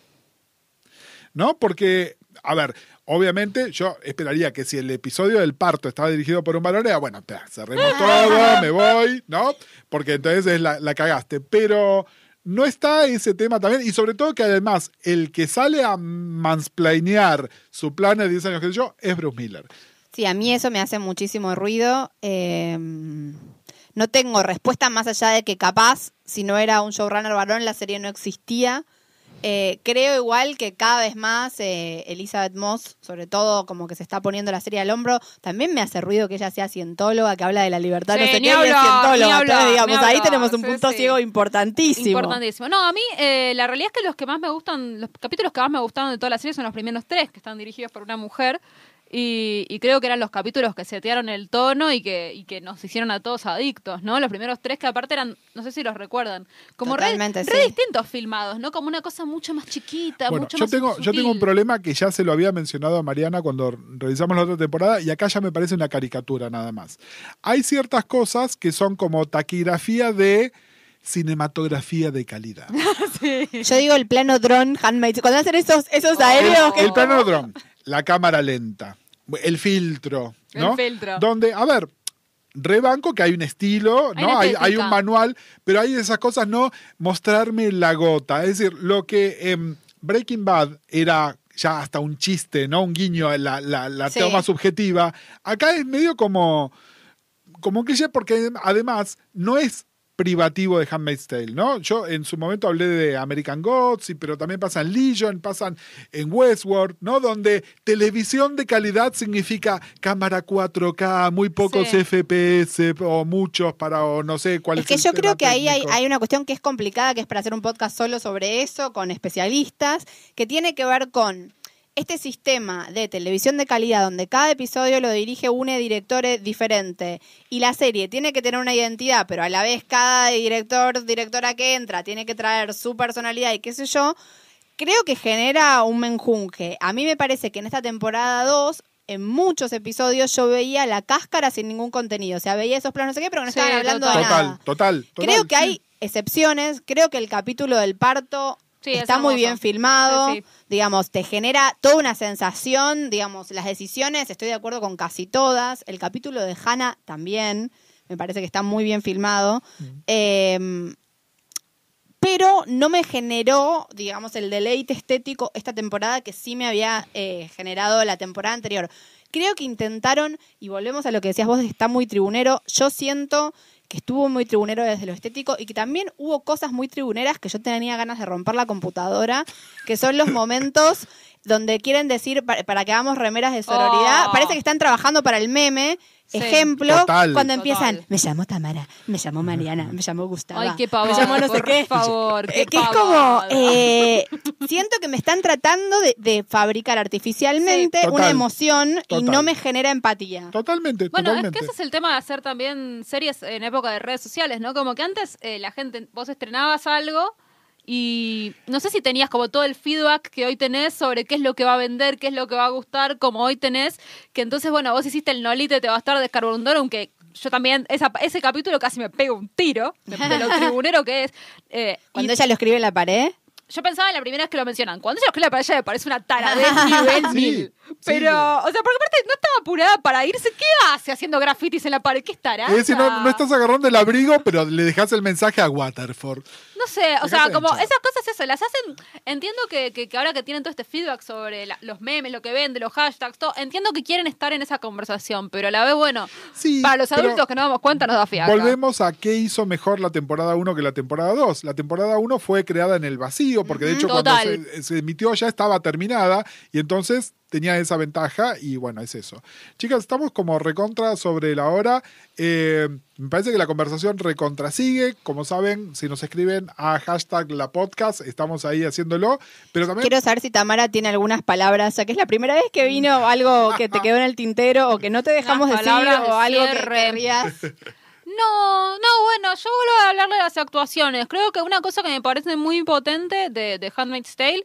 ¿no? Porque, a ver, obviamente yo esperaría que si el episodio del parto estaba dirigido por un varón, era bueno, cerremos todo, me voy, ¿no? Porque entonces es la, la cagaste. Pero no está ese tema también, y sobre todo que además el que sale a mansplainear su plan de 10 años que yo es Bruce Miller. Sí, a mí eso me hace muchísimo ruido. Eh, no tengo respuesta más allá de que capaz, si no era un showrunner varón, la serie no existía. Eh, creo igual que cada vez más eh, Elizabeth Moss, sobre todo como que se está poniendo la serie al hombro, también me hace ruido que ella sea cientóloga, que habla de la libertad, no Sí, sé ni qué, y es cientóloga. Entonces, digamos, ahí tenemos un sí, punto sí. ciego importantísimo. Importantísimo. No, a mí eh, la realidad es que los que más me gustan, los capítulos que más me gustaron de toda la serie son los primeros tres, que están dirigidos por una mujer. Y, y creo que eran los capítulos que setearon el tono y que, y que nos hicieron a todos adictos, ¿no? Los primeros tres que aparte eran, no sé si los recuerdan, como re, Totalmente, re sí. distintos filmados, ¿no? Como una cosa mucho más chiquita, Bueno, mucho yo más tengo, yo tengo un sutil. problema que ya se lo había mencionado a Mariana cuando realizamos la otra temporada y acá ya me parece una caricatura nada más. Hay ciertas cosas que son como taquigrafía de cinematografía de calidad. Yo digo el plano drone, handmade. Cuando hacen esos, esos aéreos que El plano drone, la cámara lenta, el filtro, ¿no? El filtro. Donde, a ver, rebanco que hay un estilo, Hay ¿no? Hay, un manual, pero hay esas cosas, no mostrarme la gota. Es decir, lo que en Breaking Bad era ya hasta un chiste, ¿no? Un guiño a la, la, la Sí. toma subjetiva. Acá es medio como, como un cliché porque además no es privativo de Handmaid's Tale, ¿no? Yo en su momento hablé de American Gods, pero también pasan Legion, pasan en Westworld, ¿no? Donde televisión de calidad significa cámara 4K, muy pocos Sí. FPS o muchos para o no sé cuál es, Es que el yo creo que ahí hay, técnico. hay una cuestión que es complicada, que es para hacer un podcast solo sobre eso, con especialistas, que tiene que ver con este sistema de televisión de calidad, donde cada episodio lo dirige un director diferente y la serie tiene que tener una identidad, pero a la vez cada director, directora que entra tiene que traer su personalidad y qué sé yo, creo que genera un menjunje. A mí me parece que en esta temporada 2 en muchos episodios yo veía la cáscara sin ningún contenido. O sea, veía esos planos, no sé qué, pero no Sí, estaban hablando de. Total, nada. total, total. Creo que sí. hay excepciones. Creo que el capítulo del parto Sí, es está muy bien filmado. Sí, sí. Digamos, te genera toda una sensación. Digamos, las decisiones, estoy de acuerdo con casi todas. El capítulo de Hannah también. Me parece que está muy bien filmado. Eh, pero no me generó, digamos, el deleite estético esta temporada que sí me había eh, generado la temporada anterior. Creo que intentaron, y volvemos a lo que decías vos, está muy tribunero. Yo siento que estuvo muy tribunero desde lo estético y que también hubo cosas muy tribuneras que yo tenía ganas de romper la computadora, que son los momentos donde quieren decir pa- para, que hagamos remeras de sororidad. Oh. Parece que están trabajando para el meme. Sí. Ejemplo, Total. cuando Total. empiezan, me llamo Tamara, me llamo Mariana, me llamo Gustavo. Ay, qué pavada, Me llamo no sé por qué. favor, qué Eh, que es como, eh, siento que me están tratando de, de fabricar artificialmente Sí. una Total. emoción y no me genera empatía. Totalmente, Bueno, totalmente. es que ese es el tema de hacer también series en época de redes sociales, ¿no? Como que antes eh, la gente, vos estrenabas algo y no sé si tenías como todo el feedback que hoy tenés sobre qué es lo que va a vender, qué es lo que va a gustar, como hoy tenés, que entonces, bueno, vos hiciste el nolite, te va a estar descarbonando, aunque yo también, esa, ese capítulo casi me pego un tiro, de, de lo tribunero que es. Eh, y Cuando ella lo escribe en la pared, yo pensaba en la primera vez que lo mencionan. Cuando ella lo escribe para ella me parece una taradez nivel Sí, mil. sí. Pero, o sea, porque aparte no estaba apurada para irse. ¿Qué hace haciendo grafitis en la pared? ¿Qué estará? Es decir, no, no estás agarrando el abrigo, pero le dejas el mensaje a Waterford. No sé, o sea, como esas cosas, eso, las hacen. Entiendo que, que- que ahora que tienen todo este feedback sobre la- los memes, lo que vende, los hashtags, todo, entiendo que quieren estar en esa conversación, pero a la vez, bueno, Sí, para los pero adultos que no damos cuenta nos da fiaca. Volvemos a qué hizo mejor la temporada 1 que la temporada 2. La temporada 1 fue creada en el vacío, porque de hecho cuando Total. se, se emitió ya estaba terminada y entonces tenía esa ventaja y bueno, es eso. Chicas, estamos como recontra sobre la hora. Eh, me parece que la conversación recontra sigue. Como saben, si nos escriben a hashtag la podcast, estamos ahí haciéndolo. Pero también quiero saber si Tamara tiene algunas palabras, ya que es la primera vez que vino algo que te quedó en el tintero o que no te dejamos decir o algo que. No, no, bueno, yo vuelvo a hablarle de las actuaciones. Creo que una cosa que me parece muy potente de, de Handmaid's Tale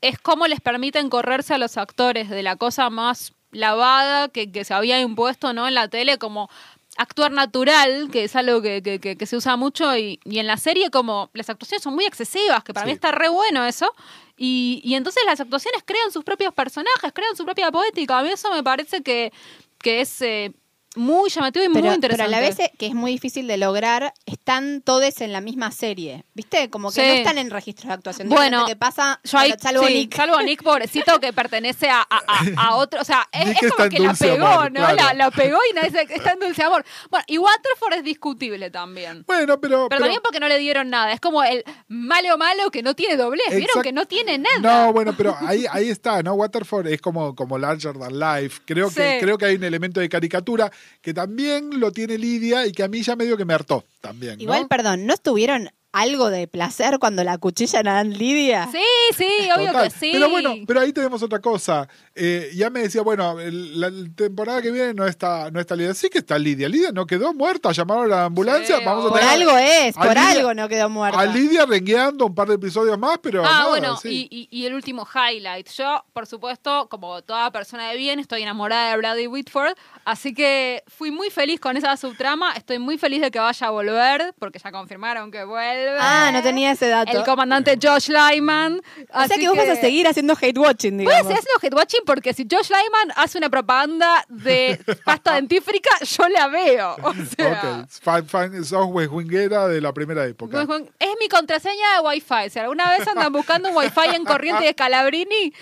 es cómo les permiten correrse a los actores de la cosa más lavada que, que se había impuesto ¿no? en la tele, como actuar natural, que es algo que, que- que- que se usa mucho, y, y en la serie como las actuaciones son muy excesivas, que para Sí. mí está re bueno eso, y, y entonces las actuaciones crean sus propios personajes, crean su propia poética, a mí eso me parece que, que es eh, muy llamativo y Pero, muy pero interesante. a la vez que es muy difícil de lograr, están todos en la misma serie. ¿Viste? Como que Sí. no están en registros de actuación. Bueno, ¿qué pasa? Yo Bueno, salvo sí, Nick. salvo Nick, pobrecito, que pertenece a, a, a- a otro. O sea, es, es como que la pegó, amor, ¿no? claro. La, la pegó y nadie se- está en dulce amor. Bueno, y Waterford es discutible también. Bueno, pero. Pero, también porque no le dieron nada. Es como el malo malo que no tiene doblez. ¿Vieron Exact- que no tiene nada? No, bueno, pero ahí, ahí está, ¿no? Waterford es como, como larger than life. Creo, que, creo que hay un elemento de caricatura que también lo tiene Lidia y que a mí ya medio que me hartó también. ¿no? Igual, perdón, ¿no estuvieron algo de placer cuando la cuchillan a Lidia? Sí, sí, obvio Total. que sí. Pero bueno, pero ahí tenemos otra cosa. Eh, ya me decía, bueno, el- la temporada que viene no está, no está Lidia. Sí que está Lidia. Lidia no quedó muerta. Llamaron a la ambulancia. Sí, Vamos a Por tener algo es, a por Lidia- algo no quedó muerta. A Lidia rengueando un par de episodios más, pero. Ah, nada, bueno, sí. y, y- y el último highlight. Yo, por supuesto, como toda persona de bien, estoy enamorada de Bradley Whitford, así que fui muy feliz con esa subtrama. Estoy muy feliz de que vaya a volver, porque ya confirmaron que vuelve. Ah, no tenía ese dato. El comandante Josh Lyman. o sea que vos vas a seguir haciendo hate watching, Voy a digamos. seguir haciendo hate watching porque si Josh Lyman hace una propaganda de pasta dentífrica, yo la veo. O sea, Ok, fan, fan, sos wingera de la primera época. Es mi contraseña de Wi-Fi. Si alguna vez andan buscando un Wi-Fi en corriente de Calabrini,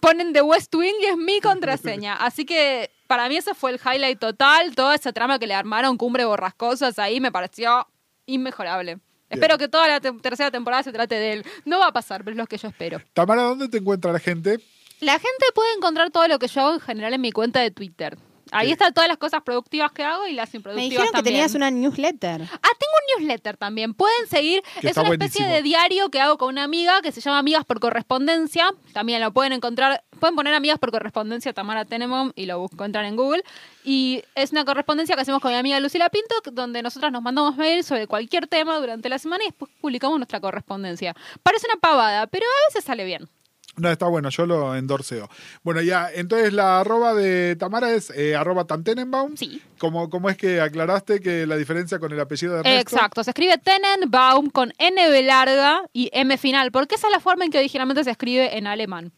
ponen de West Wing y es mi contraseña. Así que para mí ese fue el highlight total. Toda esa trama que le armaron, Cumbre Borrascosas, ahí me pareció inmejorable. Espero que toda la te- tercera temporada se trate de él. No va a pasar, pero es lo que yo espero. Tamara, ¿dónde te encuentra la gente? La gente puede encontrar todo lo que yo hago en general en mi cuenta de Twitter. Ahí Sí. están todas las cosas productivas que hago y las Me improductivas dijeron que también. tenías una newsletter. Ah, tengo un newsletter también. Pueden seguir. Que es una especie buenísimo. de diario que hago con una amiga que se llama Amigas por Correspondencia. También lo pueden encontrar. Pueden poner Amigas por Correspondencia Tamara Tenemom y lo encuentran en Google. Y es una correspondencia que hacemos con mi amiga Lucila Pinto, donde nosotras nos mandamos mail sobre cualquier tema durante la semana y después publicamos nuestra correspondencia. Parece una pavada, pero a veces sale bien. No, está bueno, yo lo endorseo. Bueno, ya, entonces la arroba de Tamara es eh, arroba Tantenenbaum. Sí. ¿Cómo, ¿Cómo es que aclaraste que la diferencia con el apellido de Ernesto? Exacto, se escribe Tenenbaum con NB larga y M final, porque esa es la forma en que originalmente se escribe en alemán.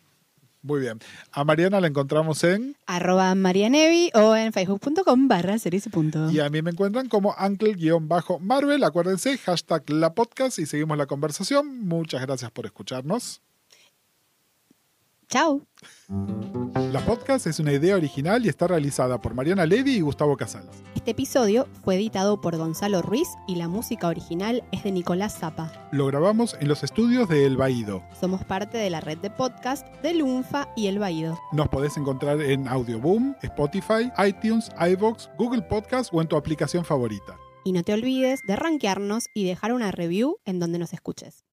Muy bien. A Mariana la encontramos en... Arroba Marianevi o en facebook.com barra series. Y a mí me encuentran como Uncle-Marvel. Acuérdense, hashtag la podcast y seguimos la conversación. Muchas gracias por escucharnos. Chao. La podcast es una idea original y está realizada por Mariana Levy y Gustavo Casals. Este episodio fue editado por Gonzalo Ruiz y la música original es de Nicolás Zapa. Lo grabamos en los estudios de El Baído. Somos parte de la red de podcast de Lunfa y El Baído. Nos podés encontrar en Audioboom, Spotify, iTunes, iVoox, Google Podcast o en tu aplicación favorita. Y no te olvides de rankearnos y dejar una review en donde nos escuches.